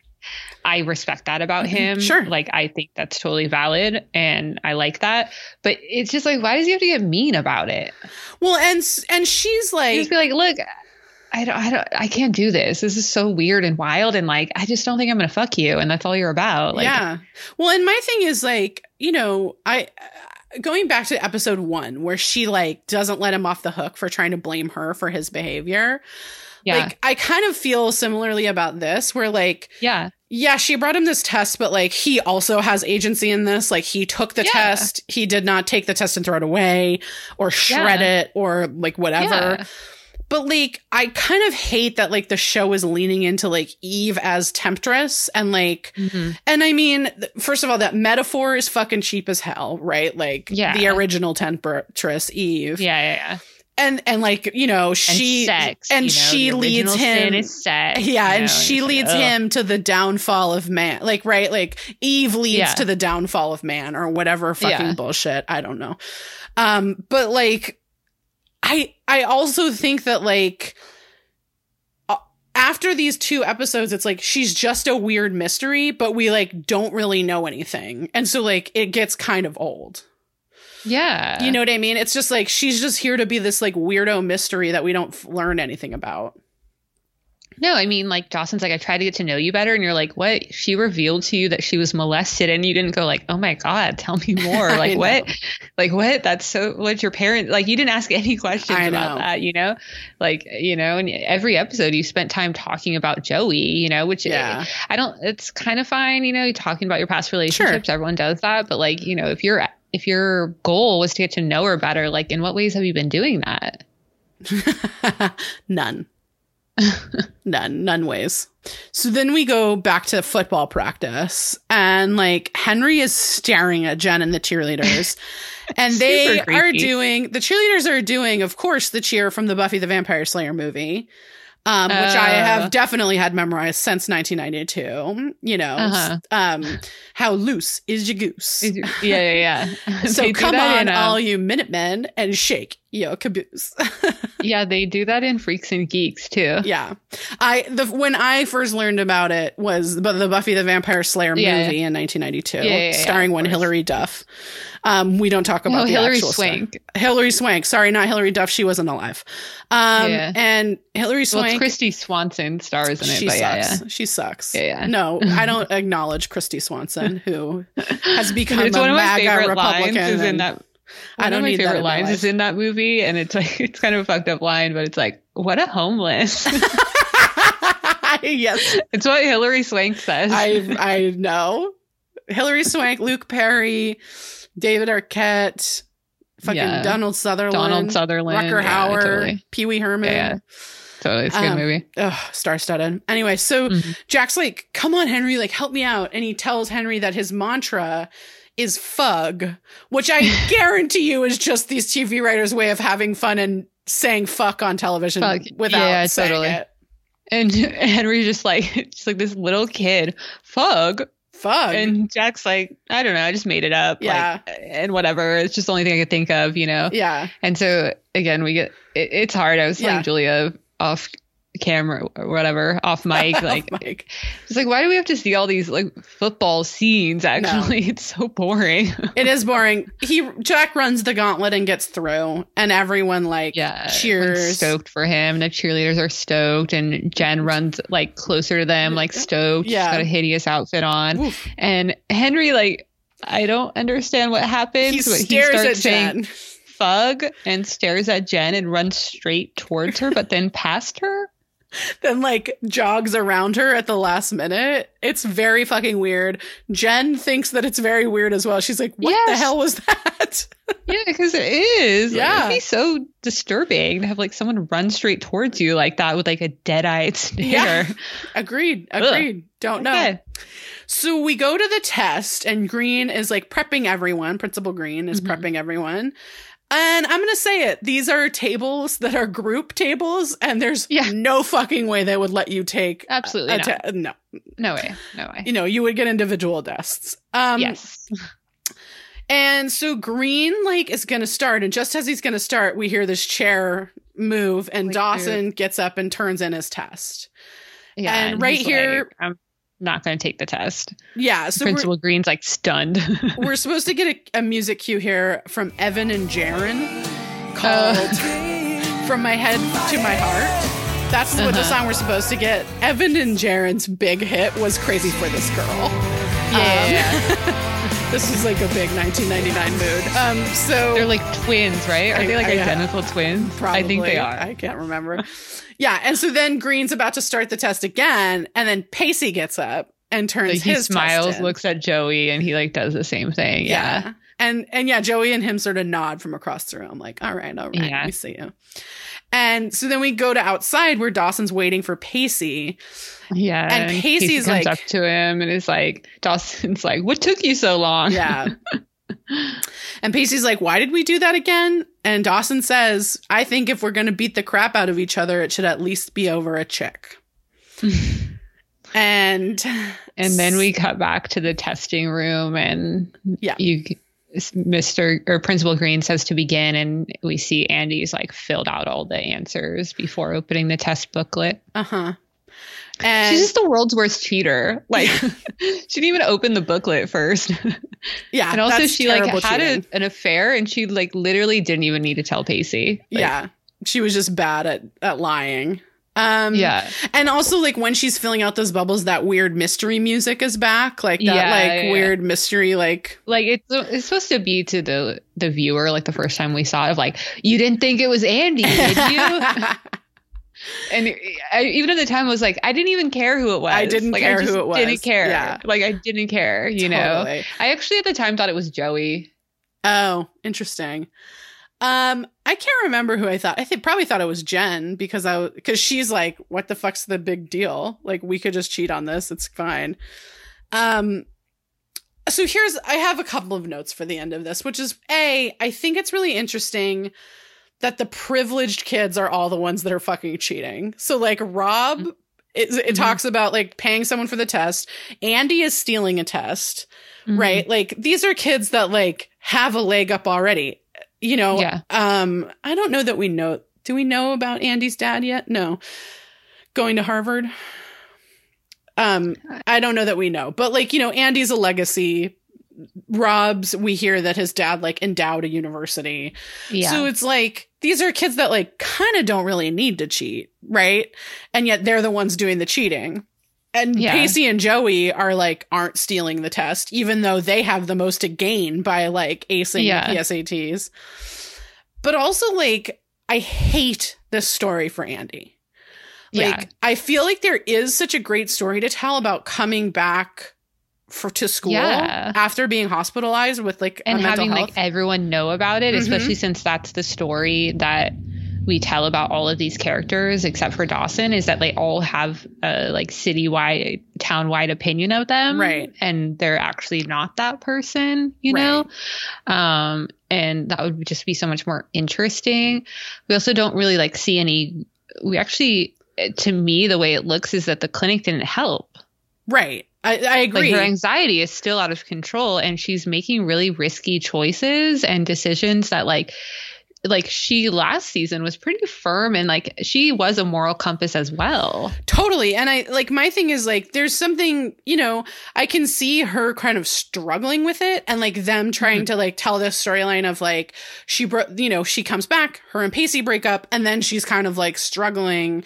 I respect that about Mhm. him. Sure. Like, I think that's totally valid and I like that. But it's just like, why does he have to get mean about it? well and and she's like Just be like, look, I don't, I don't, I can't do this. This is so weird and wild. And like, I just don't think I'm going to fuck you. And that's all you're about. Like, yeah. Well, and my thing is like, you know, I going back to episode 1 where she like doesn't let him off the hook for trying to blame her for his behavior. Yeah. Like I kind of feel similarly about this where like yeah. yeah, she brought him this test but like he also has agency in this. Like he took the Yeah. test, he did not take the test and throw it away or shred Yeah. it or like whatever. Yeah. But like, I kind of hate that like the show is leaning into like Eve as temptress and like, Mhm. and I mean, first of all, that metaphor is fucking cheap as hell, right? Like Yeah. the original temptress Eve, Yeah. Yeah. Yeah. And and like you know And she sex. and you know, she leads him. sex, yeah, you and she like, leads ugh. him to the downfall of man. Like, right? Like Eve leads Yeah. to the downfall of man or whatever fucking Yeah. bullshit. I don't know. Um, but like, I I also think that like after these two episodes, it's like she's just a weird mystery, but we like don't really know anything, and so like it gets kind of old. Yeah. You know what I mean? It's just like she's just here to be this like weirdo mystery that we don't f- learn anything about. No, I mean, like Dawson's like, I tried to get to know you better, and you're like, what? She revealed to you that she was molested, and you didn't go like, oh my god, tell me more. Like what? Like what? That's so. What's your parent? Like you didn't ask any questions I about know. that, you know? Like you know, and every episode you spent time talking about Joey, you know, which eh, Yeah. I don't. It's kind of fine, you know, talking about your past relationships. Everyone does that, but like you know, if your if your goal was to get to know her better, like in what ways have you been doing that? none. none, none ways. So then we go back to football practice and like Henry is staring at Jen and the cheerleaders and they are doing, the cheerleaders are doing, of course, the cheer from the Buffy the Vampire Slayer movie. Um, which I Oh. have definitely had memorized since 1992. You know, Uh-huh. um, how loose is your goose? yeah, yeah, yeah. So come on, in, um, all you Minutemen, and shake your caboose. Yeah, they do that in Freaks and Geeks too. yeah, I the when I first learned about it was the, the Buffy the Vampire Slayer Yeah, movie in 1992, Yeah, yeah, yeah, starring one. Hilary Duff. Um, we don't talk about No, the Hillary actual. Swank. Hilary Swank. Sorry, not Hilary Duff. She wasn't alive. Um, Yeah. and Hilary Swank. Well, Kristy Swanson stars in it, she but yeah, sucks. yeah. She sucks. Yeah, yeah. No, I don't acknowledge Kristy Swanson, who has become It's a one of my MAGA favorite Republican. lines is in that I One don't of my need favorite in lines is in that movie, and it's like it's kind of a fucked up line, but it's like, "What a homeless." yes, it's what Hilary Swank says. I I know. Hilary Swank, Luke Perry, David Arquette, fucking Yeah. Donald Sutherland, Donald Sutherland, Rutger yeah, Hauer, totally. Pee Wee Herman. Yeah, totally, it's a good Um, movie. Ugh, star-studded. Anyway, so Mhm. Jack's like, "Come on, Henry, like help me out," and he tells Henry that his mantra is "fug," which I guarantee you is just these TV writers' way of having fun and saying "fuck" on television Fuck. without Yeah, saying totally. it. And Henry's just like, just like this little kid, fug. Fug. And Jack's like, I don't know, I just made it up. Yeah. Like, and whatever. It's just the only thing I could think of, you know? yeah. And so again, we get, it, it's hard. I was telling Yeah. Julia off camera or whatever, off mic, like, Mike. it's like, why do we have to see all these like football scenes? Actually, it's so boring. It is boring. He Jack runs the gauntlet and gets through, and everyone like yeah. cheers. Stoked for him. The cheerleaders are stoked. And Jen runs like closer to them, like stoked. Yeah. She's got a hideous outfit on. Oof. And Henry, like, I don't understand what happens. He stares starts at saying Jen. fug and stares at Jen and runs straight towards her, but then past her. then like jogs around her at the last minute. It's very fucking weird. Jen thinks that it's very weird as well. She's like, "What the hell was that?" Yeah, because it is. Like, Yeah. it'd be so disturbing to have like someone run straight towards you like that with like a dead-eyed stare. Yeah. agreed. Agreed. Don't know. Okay. So we go to the test, and Green is like prepping everyone. Principal Green is Mhm. prepping everyone. And I'm going to say it. These are tables that are group tables, and there's Yeah. no fucking way they would let you take Absolutely a not. te- no. No way. No way. You know, you would get individual desks. Um, yes. And so Green like is going to start, and just as he's going to start, we hear this chair move, and Like, Dawson gets up and turns in his test. Yeah. and right here- like, I'm not going to take the test. Yeah, so Principal Green's like stunned. we're supposed to get a, a music cue here from Evan and Jaron called Uh. "From My Head to My Heart." That's what the Uh-huh. song we're supposed to get. Evan and Jaron's big hit was "Crazy for This Girl." yeah. This was like a big 1999 mood. Um, so They're like twins, right? Are I- they like I- identical twins? Probably. I think they are. I can't remember. yeah, and so then Green's about to start the test again, and then Pacey gets up and turns Like, he his smiles, looks at Joey, and he like does the same thing. Yeah. And and yeah, Joey and him sort of nod from across the room, like, all right, all right, Yeah. we see you. And so then we go to outside where Dawson's waiting for Pacey. Yeah. And Pacey's comes like- up to him and is like, Dawson's like, what took you so long? Yeah. and Pacey's like, why did we do that again? And Dawson says, I think if we're going to beat the crap out of each other, it should at least be over a chick. and And then we cut back to the testing room and Yeah. you Mr. or Principal Green says to begin and we see Andy's like filled out all the answers before opening the test booklet. uh huh. And She's just the world's worst cheater. Like she didn't even open the booklet first. yeah, and also she like had a, an affair and she like literally didn't even need to tell Pacey. Like, yeah, she was just bad at at lying. Um, Yeah. and also like when she's filling out those bubbles, that weird mystery music is back, like that Yeah, like yeah, weird mystery, like Like it's it's supposed to be to the the viewer like the first time we saw it of like you didn't think it was Andy, did you? and I, even at the time I was like I didn't even care who it was. I didn't like, care just who it was. Didn't care. Yeah. Like I didn't care. You know. I actually at the time thought it was Joey. Oh, interesting. Um, I can't remember who I thought. I think probably thought it was Jen because I because she's like, "What the fuck's the big deal? Like, we could just cheat on this. It's fine." Um, so here's I have a couple of notes for the end of this, which is a I think it's really interesting that the privileged kids are all the ones that are fucking cheating. So like Rob. It, it Mhm. talks about like paying someone for the test. Andy is stealing a test Mm-hmm. right like these are kids that like have a leg up already you know Yeah. um i don't know that we know do we know about andy's dad yet? No. Going to harvard? Um i don't know that we know but like you know andy's a legacy. Rob's we hear that his dad like endowed a university. Yeah. so it's like these are kids that like kind of don't really need to cheat right? And yet they're the ones doing the cheating and Yeah. Pacey and Joey are like aren't stealing the test, even though they have the most to gain by like acing Yeah. the PSATs. But also like I hate this story for Andy. Like Yeah. I feel like there is such a great story to tell about coming back for to school Yeah. after being hospitalized with like and having like everyone know about it, Mhm. especially since that's the story that we tell about all of these characters, except for Dawson, is that they all have a like citywide, town-wide opinion of them, Right. And they're actually not that person, you know. Um, and that would just be so much more interesting. We also don't really like see any. We actually, to me, the way it looks is that the clinic didn't help right. I, I agree. like her anxiety is still out of control and she's making really risky choices and decisions that like like she last season was pretty firm and like she was a moral compass as well Totally. And I like my thing is like there's something, you know, I can see her kind of struggling with it and like them trying Mm-hmm. to like tell this storyline of like she bro- you know, she comes back, her and Pacey break up and then she's kind of like struggling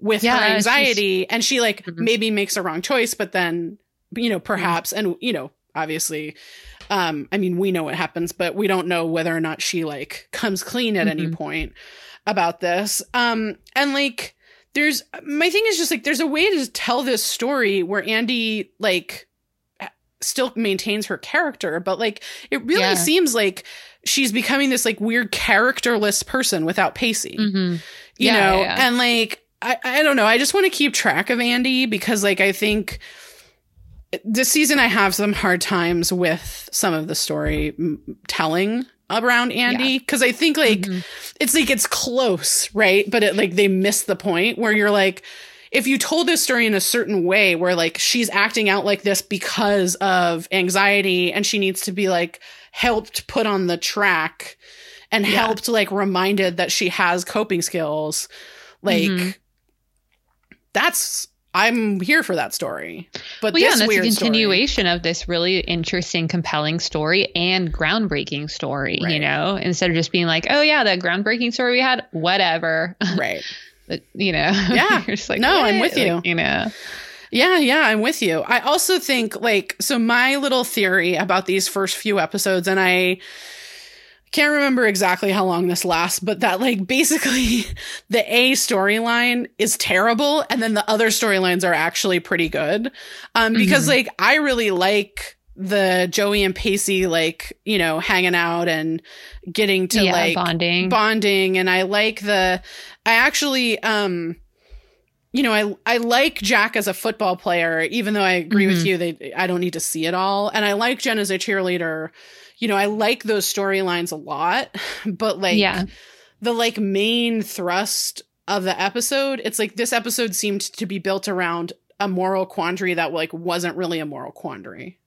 with Yeah, her anxiety and she like Mhm. maybe makes a wrong choice but then you know, perhaps and you know, obviously um I mean, we know what happens, but we don't know whether or not she like comes clean at any Mhm. point about this. Um and like there's my thing is just like there's a way to tell this story where Andy like still maintains her character, but like it really Yeah. seems like she's becoming this like weird characterless person without Pacey. mm-hmm. You Yeah, know, yeah. and like I I don't know, I just want to keep track of Andy because like I think this season I have some hard times with some of the story telling around Andy because I think like Mhm. it's like it's close, right? But it like they miss the point where you're like, if you told this story in a certain way where like she's acting out like this because of anxiety and she needs to be like helped put on the track and Yeah. helped like reminded that she has coping skills, like Mhm. that's I'm here for that story. But well yeah this and that's a weird story- continuation of this really interesting compelling story and groundbreaking story Right. you know instead of just being like oh yeah that groundbreaking story we had whatever right? But, you know Yeah. you're just like No, I'm with you. Like, you know Yeah, yeah, I'm with you. I also think like so my little theory about these first few episodes and I can't remember exactly how long this lasts, but that like basically the A storyline is terrible and then the other storylines are actually pretty good. Um because Mhm. like I really like the Joey and Pacey like, you know, hanging out and getting to yeah like bonding bonding and I like the I actually um you know I I like Jack as a football player even though I agree with Mhm. you they I don't need to see it all and I like Jen as a cheerleader you know I like those storylines a lot but like yeah the like main thrust of the episode it's like this episode seemed to be built around a moral quandary that like wasn't really a moral quandary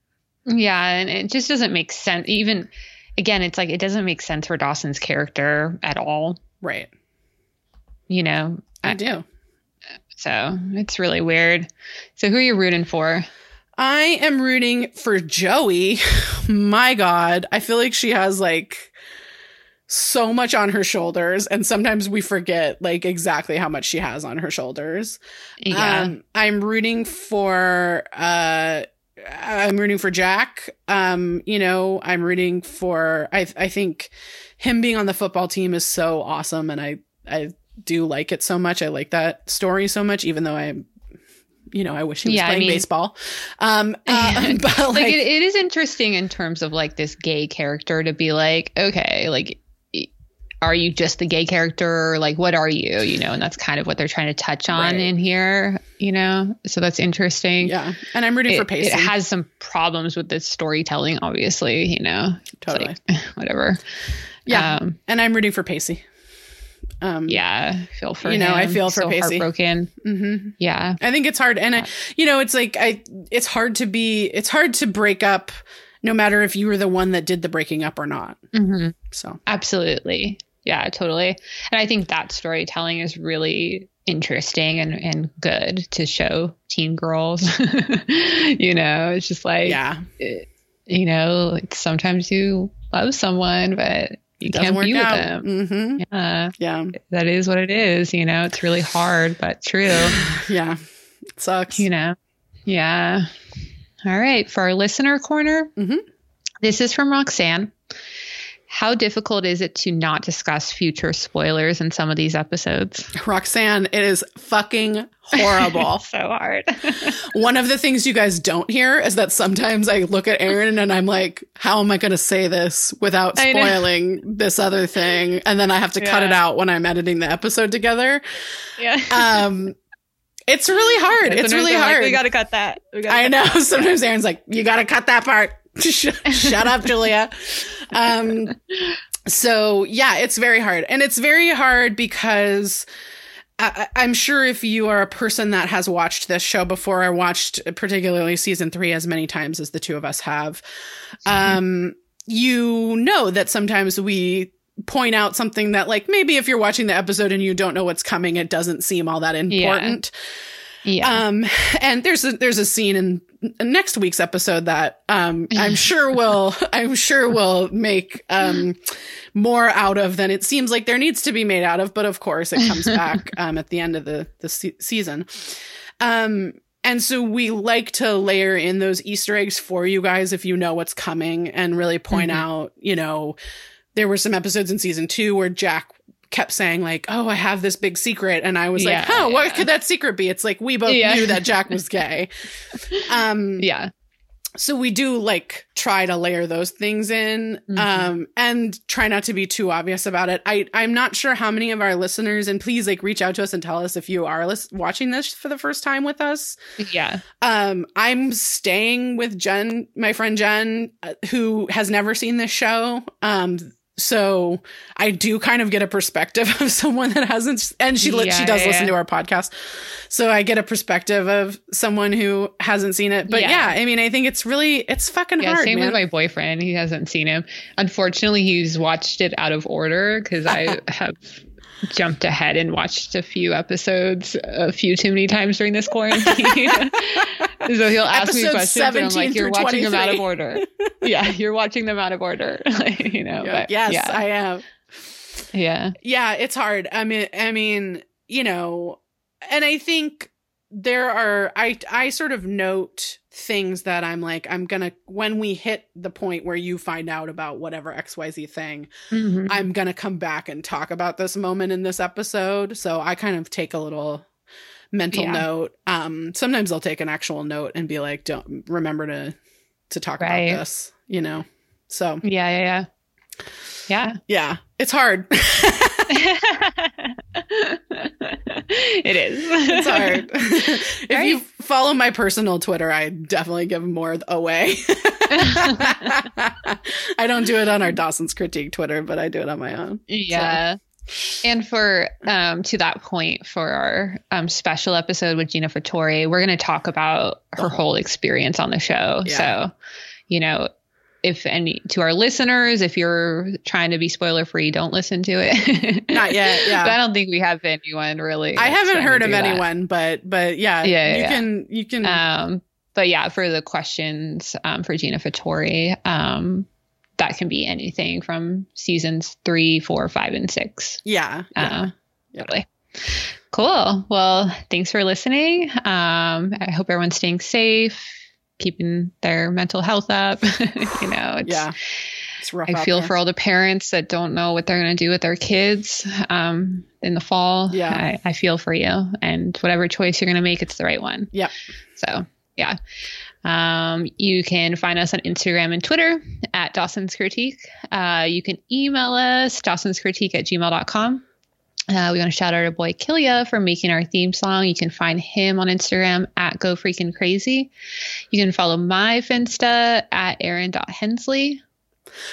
Yeah, and it just doesn't make sense. Even again, it's like it doesn't make sense for Dawson's character at all. right You know, I do so it's really weird. So who are you rooting for? I am rooting for Joey. My God. I feel like she has like so much on her shoulders. And sometimes we forget like exactly how much she has on her shoulders. Yeah, Um, I'm rooting for, uh, I'm rooting for Jack. Um, you know, I'm rooting for, I, I think him being on the football team is so awesome. And I, I do like it so much. I like that story so much, even though I, you know, I wish he was Yeah, I playing mean- baseball. Um, uh, but like, like, it, it is interesting in terms of like this gay character to be like, okay, like. Are you just the gay character? Or, like, what are you? You know, and that's kind of what they're trying to touch on Right. in here. You know, so that's interesting. yeah. And I'm rooting It, for Pacey. it has some problems with the storytelling, obviously. You know, totally. like, whatever. yeah. Um, and I'm rooting for Pacey. Um, yeah, I feel for You know, I feel for so Pacey. heartbroken. hmm Yeah, I think it's hard. And I, you know, it's like, I, it's hard to be, it's hard to break up no matter if you were the one that did the breaking up or not. hmm So, absolutely. Yeah, totally. And I think that storytelling is really interesting and, and good to show teen girls. you know, it's just like, yeah. you know, like sometimes you love someone, but you Doesn't can't work be with out. them. hmm Yeah, Yeah. that is what it is. You know, it's really hard, but true. Yeah. It sucks. you know Yeah. All right. For our listener corner, Mhm. this is from Roxanne. How difficult is it to not discuss future spoilers in some of these episodes? Roxanne, it is fucking horrible. so hard. One of the things you guys don't hear is that sometimes I look at Erin and I'm like, how am I going to say this without spoiling this other thing? And then I have to cut it out when I'm editing the episode together. yeah. Um, it's really hard. it's really I'm like, hard. we got to cut that. I know. Sometimes Erin's like, you got to cut that part. Shut shut up, Julia. Um, so yeah, it's very hard. And it's very hard because I, I'm sure if you are a person that has watched this show before, I watched particularly season three as many times as the two of us have, um, you know that sometimes we point out something that like maybe if you're watching the episode and you don't know what's coming, it doesn't seem all that important. Yeah. Um, and there's a, there's a scene in next week's episode that, um, I'm sure will, I'm sure will make, um, more out of than it seems like there needs to be made out of. But of course it comes back, um, at the end of the, the se- season. Um, and so we like to layer in those Easter eggs for you guys if you know what's coming and really point Mhm. out, you know, there were some episodes in season two where Jack kept saying like, "Oh, I have this big secret," and I was Yeah, like, "Oh, what could that secret be?" It's like we both Yeah. knew that Jack was gay. Um, yeah. so we do like try to layer those things in, Mhm. um, and try not to be too obvious about it. I I'm not sure how many of our listeners, and please like reach out to us and tell us if you are lis- watching this for the first time with us. Yeah. Um, I'm staying with Jen, my friend Jen, uh, who has never seen this show. Um, so I do kind of get a perspective of someone that hasn't, and she li- she does yeah, listen to our podcast. So I get a perspective of someone who hasn't seen it. But yeah, Yeah. I mean, I think it's really, it's fucking Yeah, hard, same man. with my boyfriend. He hasn't seen him. Unfortunately, he's watched it out of order because I have jumped ahead and watched a few episodes a few too many times during this quarantine. so he'll ask me Episodes questions and I'm like, "You're watching them out of order." yeah, you're watching them out of order. You know, but yes, yeah, I am. yeah, yeah it's hard i mean i mean you know and i think there are i i sort of note things that i'm like i'm gonna when we hit the point where you find out about whatever xyz thing Mhm. i'm gonna come back and talk about this moment in this episode so i kind of take a little mental Yeah. note um sometimes i'll take an actual note and be like don't remember to to talk Right. about this you know so yeah, yeah, yeah, yeah yeah. it's hard it is. It's hard. if Right. you follow my personal Twitter, I definitely give more away. I don't do it on our Dawson's Critique Twitter, but I do it on my own. Yeah. And for um to that point for our um special episode with Gina Fattore, we're going to talk about her whole experience on the show. Yeah. So, you know, if any to our listeners, if you're trying to be spoiler free, don't listen to it. Not yet, yeah. But I don't think we have anyone really. I haven't heard of that. anyone, but but yeah, Yeah, yeah, you yeah. can you can Um, but yeah, for the questions um, for Gina Fattore, um, that can be anything from seasons three, four, five, and six. yeah. yeah. Uh, Yeah. Totally. Cool. Well, thanks for listening. Um, I hope everyone's staying safe, keeping their mental health up. you know, it's, yeah. It's rough. I feel there. for all the parents that don't know what they're going to do with their kids um, in the fall. Yeah. I, I feel for you. And whatever choice you're going to make, it's the right one. Yep. So, yeah. Um, you can find us on Instagram and Twitter at Dawson's Critique. Uh, you can email us, Dawson's Critique at gmail.com. Uh, we want to shout out our boy Killia for making our theme song. You can find him on Instagram at Go Freaking Crazy. You can follow my Finsta at Erin.Hensley.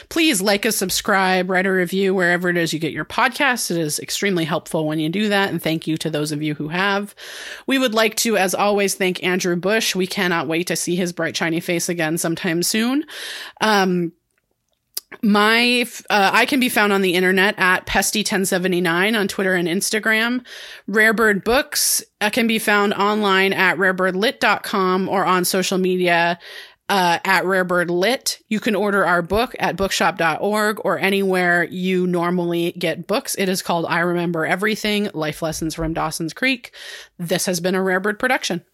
Please like us, subscribe, write a review wherever it is you get your podcast. It is extremely helpful when you do that. And thank you to those of you who have. We would like to, as always, thank Andrew Bush. We cannot wait to see his bright, shiny face again sometime soon. Um, my uh, I can be found on the internet at pesty1079 on Twitter and Instagram. Rarebird Books uh, can be found online at rarebirdlit.com or on social media uh, at Rarebird Lit. You can order our book at bookshop.org or anywhere you normally get books. It is called I Remember Everything Life Lessons from Dawson's Creek. This has been a Rarebird production.